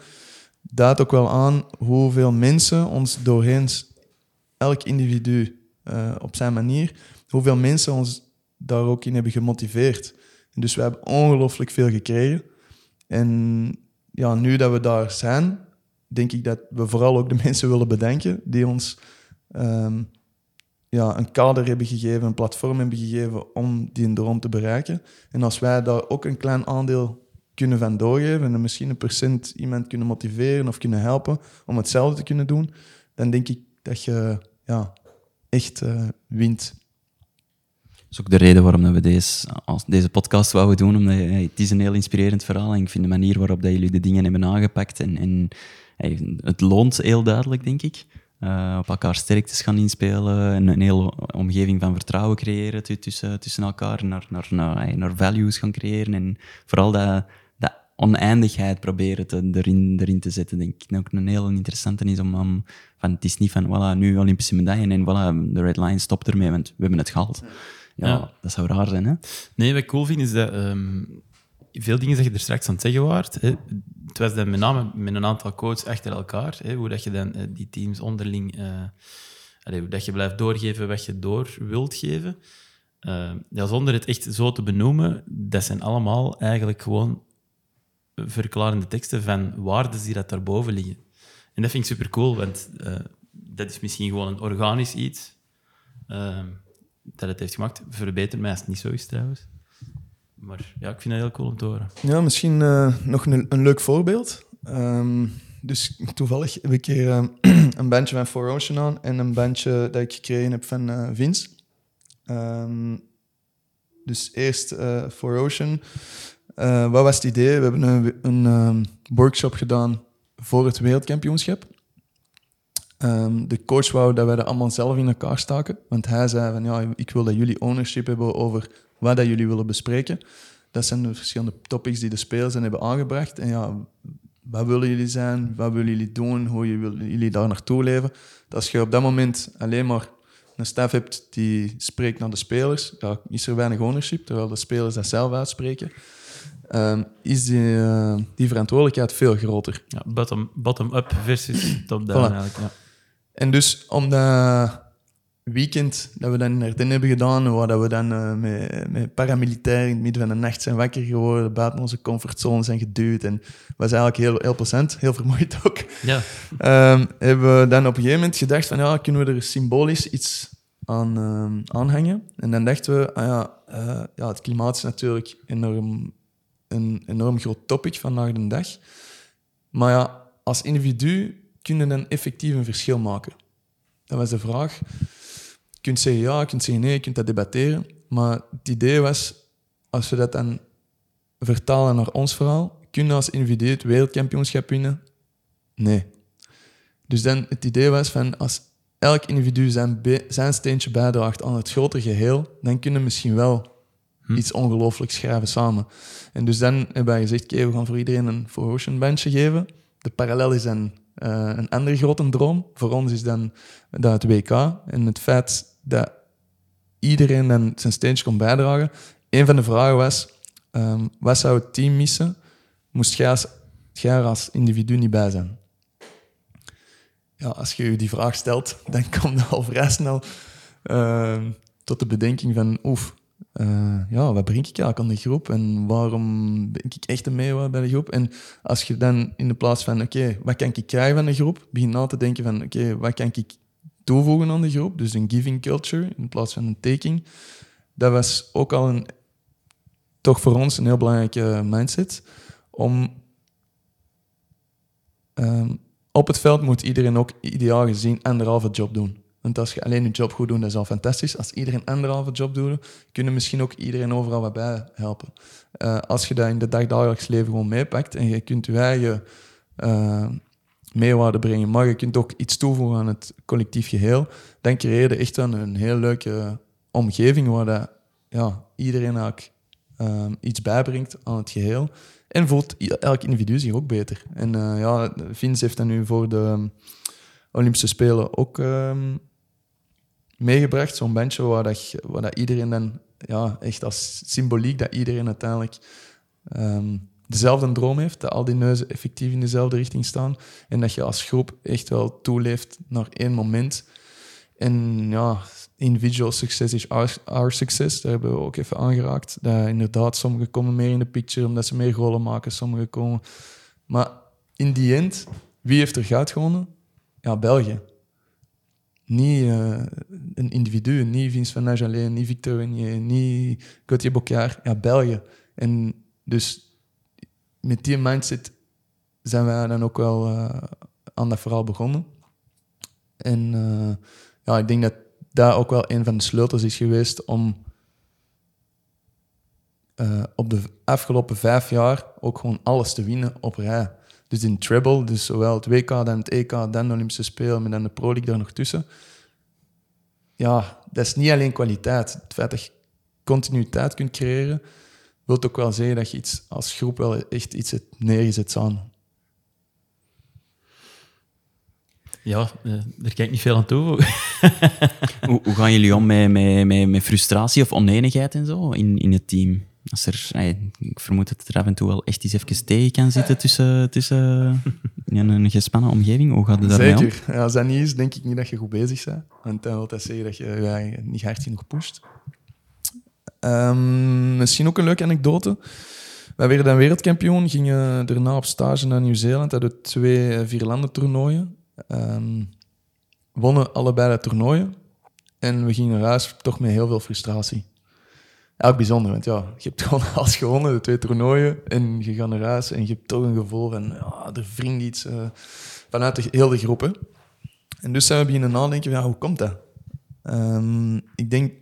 duidt ook wel aan hoeveel mensen ons doorheen, elk individu eh, op zijn manier, hoeveel mensen ons daar ook in hebben gemotiveerd. Dus we hebben ongelooflijk veel gekregen. En ja, nu dat we daar zijn, denk ik dat we vooral ook de [LAUGHS] mensen willen bedanken die ons ehm, ja, een kader hebben gegeven, een platform hebben gegeven om die droom te bereiken. En als wij daar ook een klein aandeel kunnen van doorgeven en misschien een procent iemand kunnen motiveren of kunnen helpen om hetzelfde te kunnen doen, dan denk ik dat je ja, echt eh, wint. Dat is ook de reden waarom dat we deze, als deze podcast wouden doen. Omdat hey, het is een heel inspirerend verhaal. En ik vind de manier waarop dat jullie de dingen hebben aangepakt. En, en hey, het loont heel duidelijk, denk ik. Eh, op elkaar sterktes gaan inspelen. En een hele omgeving van vertrouwen creëren tu- tussen, tussen elkaar. Naar, naar, naar, naar values gaan creëren. En vooral dat, dat oneindigheid proberen te, erin, erin te zetten. Denk ik. En ook een heel interessante is om, om van, het is niet van voilà, nu Olympische medaille en voilà, de red line stopt ermee, want we hebben het gehaald. Ja. dat zou raar zijn, hè? Nee, wat ik cool vind is dat ehm, veel dingen dat je er straks aan het zeggen waard. Hè, het was dan met name met een aantal coaches achter elkaar. Hè, hoe dat je dan eh, die teams onderling. eh, allee, hoe dat je blijft doorgeven wat je door wilt geven. Ja, zonder het echt zo te benoemen, dat zijn allemaal eigenlijk gewoon verklarende teksten van waarden die dat daarboven liggen. En dat vind ik super cool, want dat is misschien gewoon een organisch iets. ehm, dat het heeft gemaakt. Verbeter mij als het niet zo is trouwens. Maar ja, ik vind dat heel cool om te horen. Ja, misschien eh, nog een, een leuk voorbeeld. Ehm, dus toevallig heb ik hier eh, [CLEARS THROAT] een bandje van Four Ocean aan en een bandje dat ik gekregen heb van eh, Vince. Ehm, dus eerst eh Four Ocean. Wat was het idee? We hebben een, een ehm, workshop gedaan voor het wereldkampioenschap. Ehm, de coach wou dat wij dat allemaal zelf in elkaar staken. Want hij zei van ja, ik wil dat jullie ownership hebben over wat dat jullie willen bespreken. Dat zijn de verschillende topics die de spelers hebben aangebracht. En ja, wat willen jullie zijn? Wat willen jullie doen? Hoe willen jullie daar naartoe leven? Dat als je op dat moment alleen maar een staf hebt die spreekt naar de spelers, ja, is er weinig ownership, terwijl de spelers dat zelf uitspreken. Ehm, is die, eh, die verantwoordelijkheid veel groter. Ja, bottom- bottom-up versus top-down Voilà. eigenlijk. Ja. En dus om dat weekend dat we dan in Ardennen hebben gedaan, waar dat we dan eh, met, met paramilitairen in het midden van de nacht zijn wakker geworden, buiten onze comfortzone zijn geduwd. En was eigenlijk heel, heel plezant, heel vermoeid ook. Ja. Ehm, hebben we dan op een gegeven moment gedacht van ja, kunnen we er symbolisch iets aan ehm, aanhangen? En dan dachten we, ah ja, eh, ja, het klimaat is natuurlijk enorm, een enorm groot topic vandaag de dag. Maar ja, als individu kunnen dan effectief een verschil maken. Dat was de vraag. Je kunt zeggen ja, je kunt zeggen nee, je kunt dat debatteren. Maar het idee was, als we dat dan vertalen naar ons verhaal, kunnen we als individu het wereldkampioenschap winnen? Nee. Dus dan het idee was van, als elk individu zijn, zijn steentje bijdraagt aan het grotere geheel, dan kunnen we misschien wel iets ongelooflijks schrijven samen. En dus dan hebben wij gezegd, oké, we gaan voor iedereen een Ocean bandje geven. De parallel is dan eh, een andere grote droom. Voor ons is dan dat het WK. En het feit dat iedereen dan zijn steentje kon bijdragen. Een van de vragen was, ehm, wat zou het team missen? Moest jij als, jij er als individu niet bij zijn? Ja, als je je die vraag stelt, [LAUGHS] dan kom je al vrij snel ehm, tot de bedenking van, oef, eh, ja, wat breng ik eigenlijk aan de groep en waarom ben ik echt een meewaar bij de groep? En als je dan in de plaats van, oké, wat kan ik krijgen van de groep, begint na te denken van, oké, wat kan ik toevoegen aan de groep? Dus een giving culture in plaats van een taking. Dat was ook al een, toch voor ons een heel belangrijke mindset. Om ehm, op het veld moet iedereen ook ideaal gezien anderhalve job doen. Want als je alleen je job goed doet, dat is al fantastisch. Als iedereen anderhalve job doet, kunnen misschien ook iedereen overal wat bij helpen. Eh, als je dat in het dagdagelijks leven gewoon meepakt en je kunt je eigen eh, meewaarde brengen, maar je kunt ook iets toevoegen aan het collectief geheel, dan creëer je echt een, heel leuke omgeving waar dat, ja, iedereen eigenlijk eh, iets bijbrengt aan het geheel. En voelt elk individu zich ook beter. En ja, Vince heeft dat nu voor de Olympische Spelen ook ehm, meegebracht. Zo'n bandje waar, dat, waar dat iedereen dan, ja, echt als symboliek, dat iedereen uiteindelijk ehm, dezelfde droom heeft. Dat al die neuzen effectief in dezelfde richting staan. En dat je als groep echt wel toeleeft naar één moment. En ja, individual success is our, success. Daar hebben we ook even aangeraakt. Dat inderdaad, sommigen komen meer in de picture omdat ze meer goalen maken. Sommigen komen... Maar in die end, wie heeft er goud gewonnen? Ja, België. Niet eh, een individu, niet Vince van niet Victor Wenier, niet Gauthier Bocard. Ja, België. En dus met die mindset zijn wij dan ook wel eh, aan dat verhaal begonnen. En eh, ja, ik denk dat dat ook wel een van de sleutels is geweest om op de afgelopen vijf jaar ook gewoon alles te winnen op rij. Dus in treble, dus zowel het WK, dan het EK, dan de Olympische Spelen, maar dan de Pro League daar nog tussen. Ja, dat is niet alleen kwaliteit. Het feit dat je continuïteit kunt creëren, wil ook wel zeggen dat je iets als groep wel echt iets hebt neergezet samen. Ja, eh, daar kan ik niet veel aan toevoegen. [LAUGHS] Hoe, hoe gaan jullie om met, met, met, met frustratie of oneenigheid en zo in, in het team? Als er, ik vermoed dat er af en toe wel echt eens even tegen kan zitten tussen, tussen in een gespannen omgeving. Hoe gaat het daarmee? Zeker. Ja, als dat niet is, denk ik niet dat je goed bezig bent. Want dan wil dat zeggen dat je eigen niet hard genoeg pusht. Ehm, misschien ook een leuke anekdote. Wij werden dan wereldkampioen, gingen daarna op stage naar Nieuw-Zeeland. Hadden twee eh, vierlanden toernooien. Ehm, wonnen allebei de toernooien. En we gingen naar huis toch met heel veel frustratie. Ook bijzonder, want ja, je hebt gewoon [LAUGHS] alles gewonnen, de twee toernooien. En je gaat naar huis en je hebt toch een gevoel van, ja, er wringt iets eh, vanuit de, heel de groep. En dus zijn we beginnen nadenken, ja, hoe komt dat? Ehm, ik denk,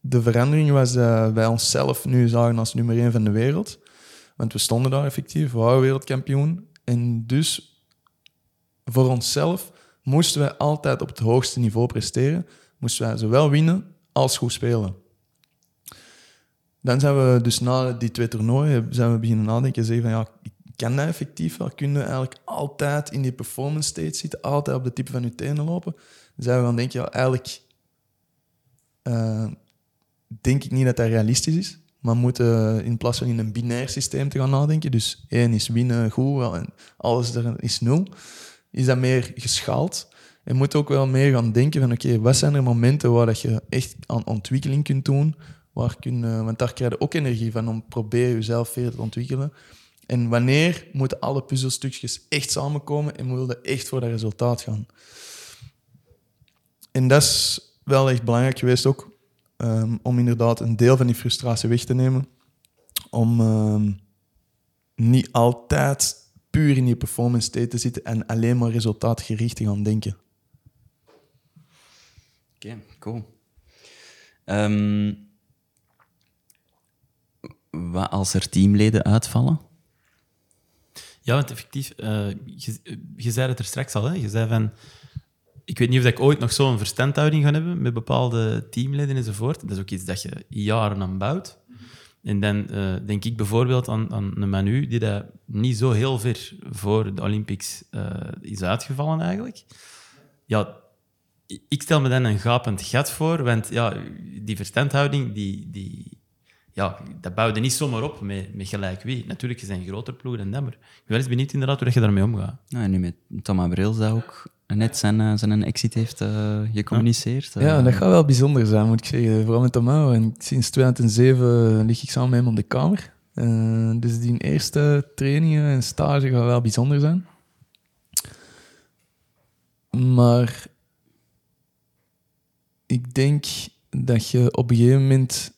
de verandering was dat wij onszelf nu zagen als nummer één van de wereld. Want we stonden daar effectief, we waren wereldkampioen. En dus, voor onszelf, moesten wij altijd op het hoogste niveau presteren. Moesten wij zowel winnen als goed spelen. Dan zijn we dus na die twee toernooien zijn we beginnen nadenken en zeggen van ja, ik kan dat effectief wel? We eigenlijk altijd in die performance state zitten, altijd op de tip van je tenen lopen? Dan zijn we gaan denken, ja, eigenlijk eh, denk ik niet dat dat realistisch is. Maar moeten in plaats van in een binair systeem te gaan nadenken, dus één is winnen goed en alles er is nul, is dat meer geschaald. je moet ook wel meer gaan denken van oké, wat zijn er momenten waar dat je echt aan ontwikkeling kunt doen? Waar kun, je- want daar krijg je ook energie van om proberen jezelf verder te ontwikkelen. En wanneer moeten alle puzzelstukjes echt samenkomen en moet je echt voor dat resultaat gaan? En dat is wel echt belangrijk geweest ook, ehm, om inderdaad een deel van die frustratie weg te nemen. Om ehm, niet altijd puur in die performance state te zitten en alleen maar resultaatgericht te gaan denken. Oké, cool. Ehm, wat als er teamleden uitvallen? Ja, want effectief, eh, je, je zei het er straks al. Hè? Je zei van, ik weet niet of ik ooit nog zo'n verstandhouding ga hebben met bepaalde teamleden enzovoort. Dat is ook iets dat je jaren aan bouwt. En dan eh, denk ik bijvoorbeeld aan, aan een Manu, die dat niet zo heel ver voor de Olympics eh, is uitgevallen eigenlijk. Ja, ik stel me dan een gapend gat voor, want ja, die verstandhouding, die, die, ja, dat bouwde niet zomaar op met, met gelijk wie. Natuurlijk, je zijn groter ploeg dan maar ik ben wel eens benieuwd inderdaad hoe je daarmee omgaat. En nu met Thomas Brils dat ook net zijn, eh, zijn exit heeft eh, gecommuniceerd. eh. Ja, dat gaat wel bijzonder zijn, moet ik zeggen. Vooral met Tomao. En sinds 2007 lig ik samen met hem op de kamer. Eh, dus die eerste trainingen en stage gaat wel bijzonder zijn. Maar ik denk dat je op een gegeven moment,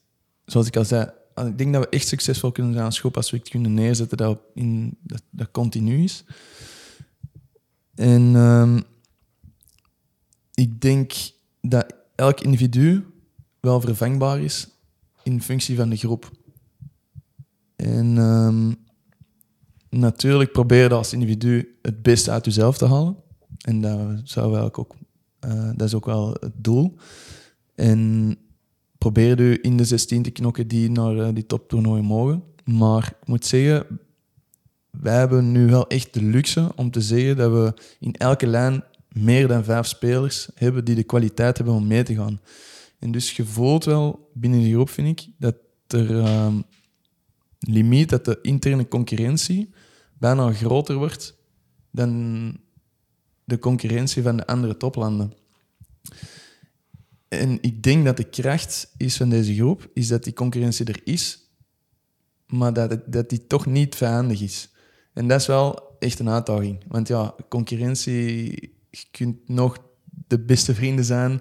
zoals ik al zei, ik denk dat we echt succesvol kunnen zijn als groep als we het kunnen neerzetten dat, in, dat, dat continu is. En ehm, ik denk dat elk individu wel vervangbaar is in functie van de groep. En ehm, natuurlijk probeer je als individu het beste uit jezelf te halen. En dat, zou ook, eh, dat is ook wel het doel. En probeer je in de 16 te knokken die naar eh, die toptoernooien mogen. Maar ik moet zeggen, wij hebben nu wel echt de luxe om te zeggen dat we in elke lijn meer dan vijf spelers hebben die de kwaliteit hebben om mee te gaan. En dus je voelt wel binnen die groep, vind ik, dat er ehm, limiet, dat de interne concurrentie bijna groter wordt dan de concurrentie van de andere toplanden. En ik denk dat de kracht is van deze groep, is dat die concurrentie er is, maar dat, het, dat die toch niet vijandig is. En dat is wel echt een uitdaging. Want ja, concurrentie, je kunt nog de beste vrienden zijn.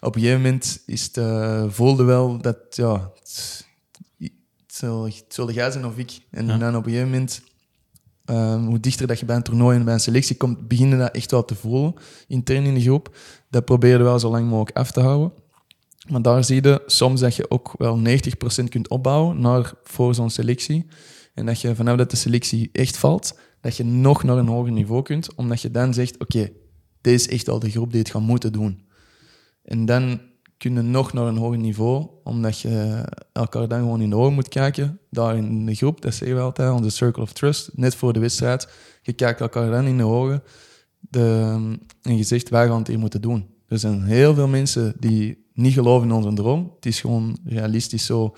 Op een gegeven moment is het, eh, voelde wel dat, ja, het, het, het zullen jij zijn of ik. En Ja. dan op een gegeven moment, eh, hoe dichter dat je bij een toernooi en bij een selectie komt, beginnen dat echt wel te voelen, intern in de groep. Dat probeer je wel zo lang mogelijk af te houden. Maar daar zie je soms dat je ook wel 90% kunt opbouwen naar, voor zo'n selectie. En dat je vanaf dat de selectie echt valt, dat je nog naar een hoger niveau kunt, omdat je dan zegt, oké, dit is echt wel de groep die het gaat moeten doen. En dan kun je nog naar een hoger niveau, omdat je elkaar dan gewoon in de ogen moet kijken. Daar in de groep, dat zeggen we altijd, onze circle of trust, net voor de wedstrijd. Je kijkt elkaar dan in de ogen de, en je zegt, wij gaan het hier moeten doen. Er zijn heel veel mensen die niet geloven in onze droom. Het is gewoon realistisch zo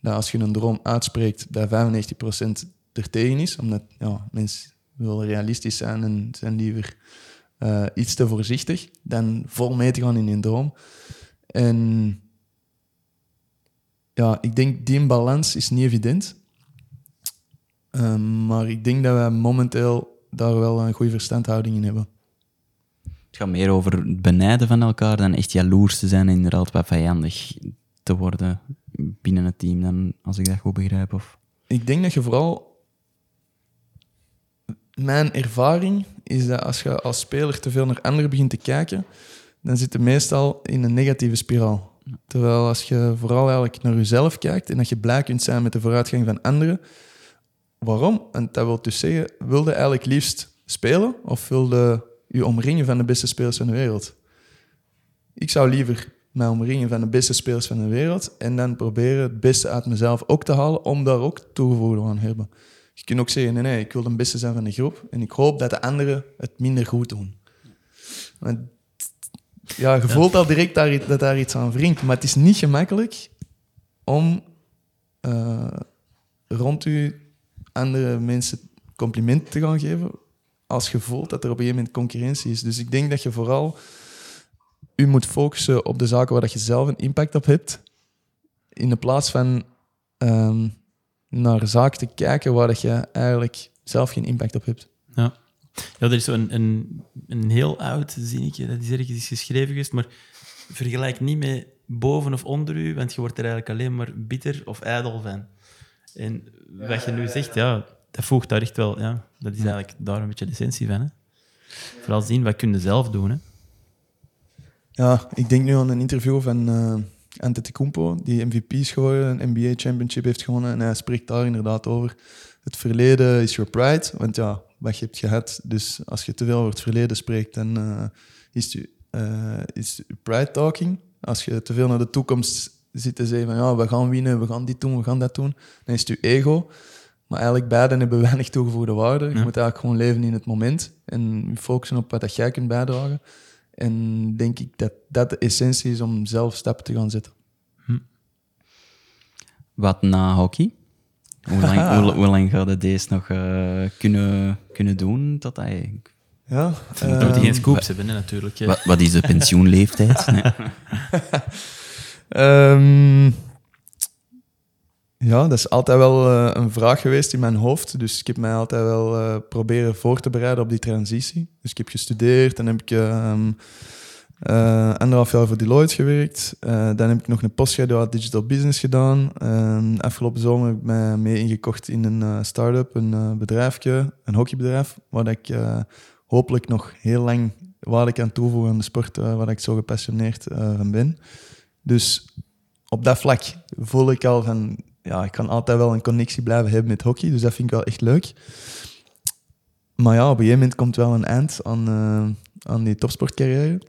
dat als je een droom uitspreekt, dat 95% er tegen is. Omdat ja, mensen willen realistisch zijn en zijn liever eh, iets te voorzichtig dan vol mee te gaan in hun droom. En ja, ik denk die balans is niet evident. Um, maar ik denk dat we momenteel daar wel een goede verstandhouding in hebben. Het gaat meer over het benijden van elkaar dan echt jaloers te zijn en inderdaad wat vijandig te worden binnen het team, dan, als ik dat goed begrijp. Of... Ik denk dat je vooral... Mijn ervaring is dat als je als speler te veel naar anderen begint te kijken, dan zit je meestal in een negatieve spiraal. Terwijl als je vooral eigenlijk naar jezelf kijkt en dat je blij kunt zijn met de vooruitgang van anderen. Waarom? En dat wil dus zeggen, wilde eigenlijk liefst spelen of wilde je omringen van de beste spelers van de wereld? Ik zou liever mij omringen van de beste spelers van de wereld en dan proberen het beste uit mezelf ook te halen om daar ook toegevoegde aan te hebben. Je kunt ook zeggen, nee, nee, ik wil de beste zijn van de groep en ik hoop dat de anderen het minder goed doen. Want, ja, je voelt al direct daar, dat daar iets aan wringt, maar het is niet gemakkelijk om uh, rond u andere mensen complimenten te gaan geven als je voelt dat er op een gegeven moment concurrentie is. Dus ik denk dat je vooral je moet focussen op de zaken waar je zelf een impact op hebt, in de plaats van ehm, naar zaken te kijken waar dat je eigenlijk zelf geen impact op hebt. Ja. Ja, er is zo'n een, een heel oud zinnetje, dat is ergens geschreven geweest, maar vergelijk niet met boven of onder u, want je wordt er eigenlijk alleen maar bitter of ijdel van. En wat je nu zegt, ja, dat voegt daar echt wel, ja, dat is eigenlijk daar een beetje de essentie van. Hè. Vooral zien, wat kun je zelf doen. Hè. Ja, ik denk nu aan een interview van uh, Antetokounmpo, die MVP is geworden, een NBA Championship heeft gewonnen. En hij spreekt daar inderdaad over. Het verleden is your pride, want ja, wat je hebt gehad. Dus als je te veel over het verleden spreekt, dan uh, is, het, uh, is pride talking. Als je te veel naar de toekomst zit te zeggen van ja, we gaan winnen, we gaan dit doen, we gaan dat doen, dan is het je ego. Maar eigenlijk beiden hebben [LAUGHS] weinig toegevoegde waarde. Je moet eigenlijk gewoon leven in het moment en focussen op wat dat jij kunt bijdragen. En denk ik dat dat de essentie is om zelf stappen te gaan zetten. Hm. Wat na hockey? Hoe lang, [LAUGHS] hoe, hoe lang gaat het deze nog uh, kunnen, kunnen doen? Tot hij... Ja, uh, dat moet geen scoops hebben, natuurlijk. Wat, wat, is de [LAUGHS] pensioenleeftijd? um, [LAUGHS] ja, dat is altijd wel uh, een vraag geweest in mijn hoofd. Dus ik heb mij altijd wel uh, proberen voor te bereiden op die transitie. Dus ik heb gestudeerd en heb ik um, uh, anderhalf jaar voor Deloitte gewerkt. dan heb ik nog een postgraduate digital business gedaan. Afgelopen zomer heb ik mij mee ingekocht in een start-up, een bedrijfje, een hockeybedrijf, waar ik hopelijk nog heel lang waarde kan toevoegen aan de sport waar ik zo gepassioneerd van ben. Dus op dat vlak voel ik al van ja, ik kan altijd wel een connectie blijven hebben met hockey, dus dat vind ik wel echt leuk. Maar ja, op een gegeven moment komt wel een eind aan, aan die topsportcarrière.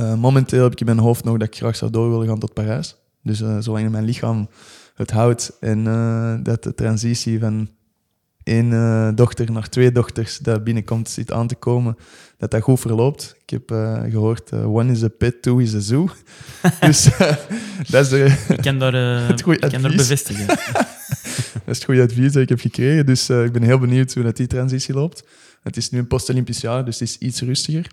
Uh, momenteel heb ik in mijn hoofd nog dat ik graag zou door willen gaan tot Parijs. Dus uh, zolang mijn lichaam het houdt en dat de transitie van één dochter naar twee dochters dat binnenkomt zit aan te komen, dat dat goed verloopt. Ik heb gehoord, one is a pet, two is a zoo. [LAUGHS] dus dat is de, ik kan daar, [LAUGHS] het ik kan daar bevestigen. [LAUGHS] dat is het goede advies dat ik heb gekregen. Dus ik ben heel benieuwd hoe dat die transitie loopt. Het is nu een post-Olympisch jaar, dus het is iets rustiger.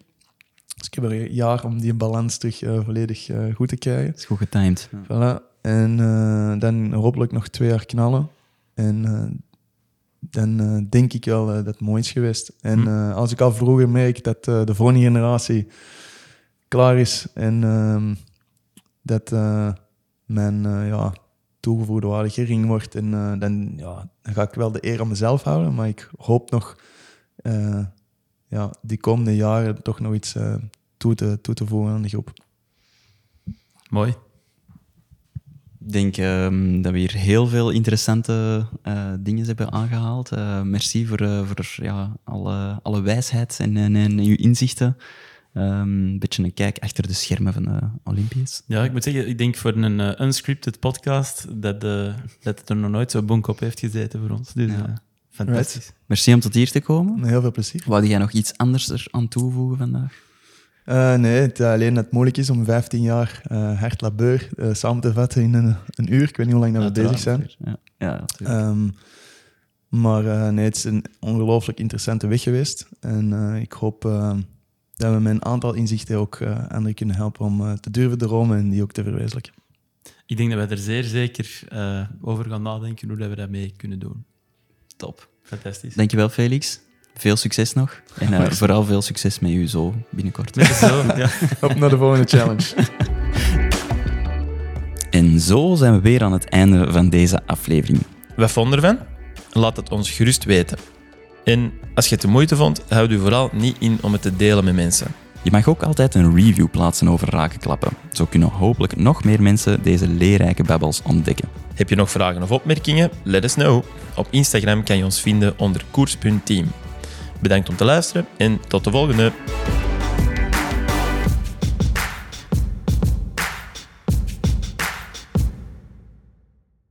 Dus ik heb er een jaar om die balans terug volledig goed te krijgen. Het is goed getimed. Voilà. En dan hopelijk nog twee jaar knallen. En dan denk ik wel dat het mooi is geweest. En uh, als ik al vroeger merk dat de volgende generatie klaar is en ehm, dat mijn ja, toegevoegde waarde gering wordt, en, dan, ja, dan ga ik wel de eer aan mezelf houden. Maar ik hoop nog ja, die komende jaren toch nog iets toe, te, toe te voegen aan de groep. Mooi. Ik denk um, dat we hier heel veel interessante uh, dingen hebben aangehaald. Uh, merci voor, uh, voor ja, alle, alle wijsheid en, en, en uw inzichten. Um, een beetje een kijk achter de schermen van de Olympiërs. Ja, ik moet zeggen, ik denk voor een unscripted podcast dat, dat het er nog nooit zo bonk op heeft gezeten voor ons. Dus ja. Fantastisch. Right. Merci om tot hier te komen. Heel veel plezier. Wou jij nog iets anders er aan toevoegen vandaag? Uh, nee, het, alleen dat het moeilijk is om 15 jaar uh, hard labeur uh, samen te vatten in een, een, uur. Ik weet niet hoe lang dat we bezig zijn. Ja, ja um, maar nee, het is een ongelooflijk interessante weg geweest. En ik hoop dat we met een aantal inzichten ook anderen kunnen helpen om te durven dromen en die ook te verwezenlijken. Ik denk dat we er zeer zeker over gaan nadenken hoe we dat mee kunnen doen. Top. Fantastisch. Dankjewel, Felix. Veel succes nog. En uh, vooral veel succes met u zo binnenkort. Met zo, ja. [LAUGHS] Op naar de volgende challenge. [LAUGHS] En zo zijn we weer aan het einde van deze aflevering. Wat vond ervan? Laat het ons gerust weten. En als je het de moeite vond, houd u vooral niet in om het te delen met mensen. Je mag ook altijd een review plaatsen over Rakenklappen. Zo kunnen hopelijk nog meer mensen deze leerrijke babbels ontdekken. Heb je nog vragen of opmerkingen? Let us know. Op Instagram kan je ons vinden onder koers.team. Bedankt om te luisteren en tot de volgende.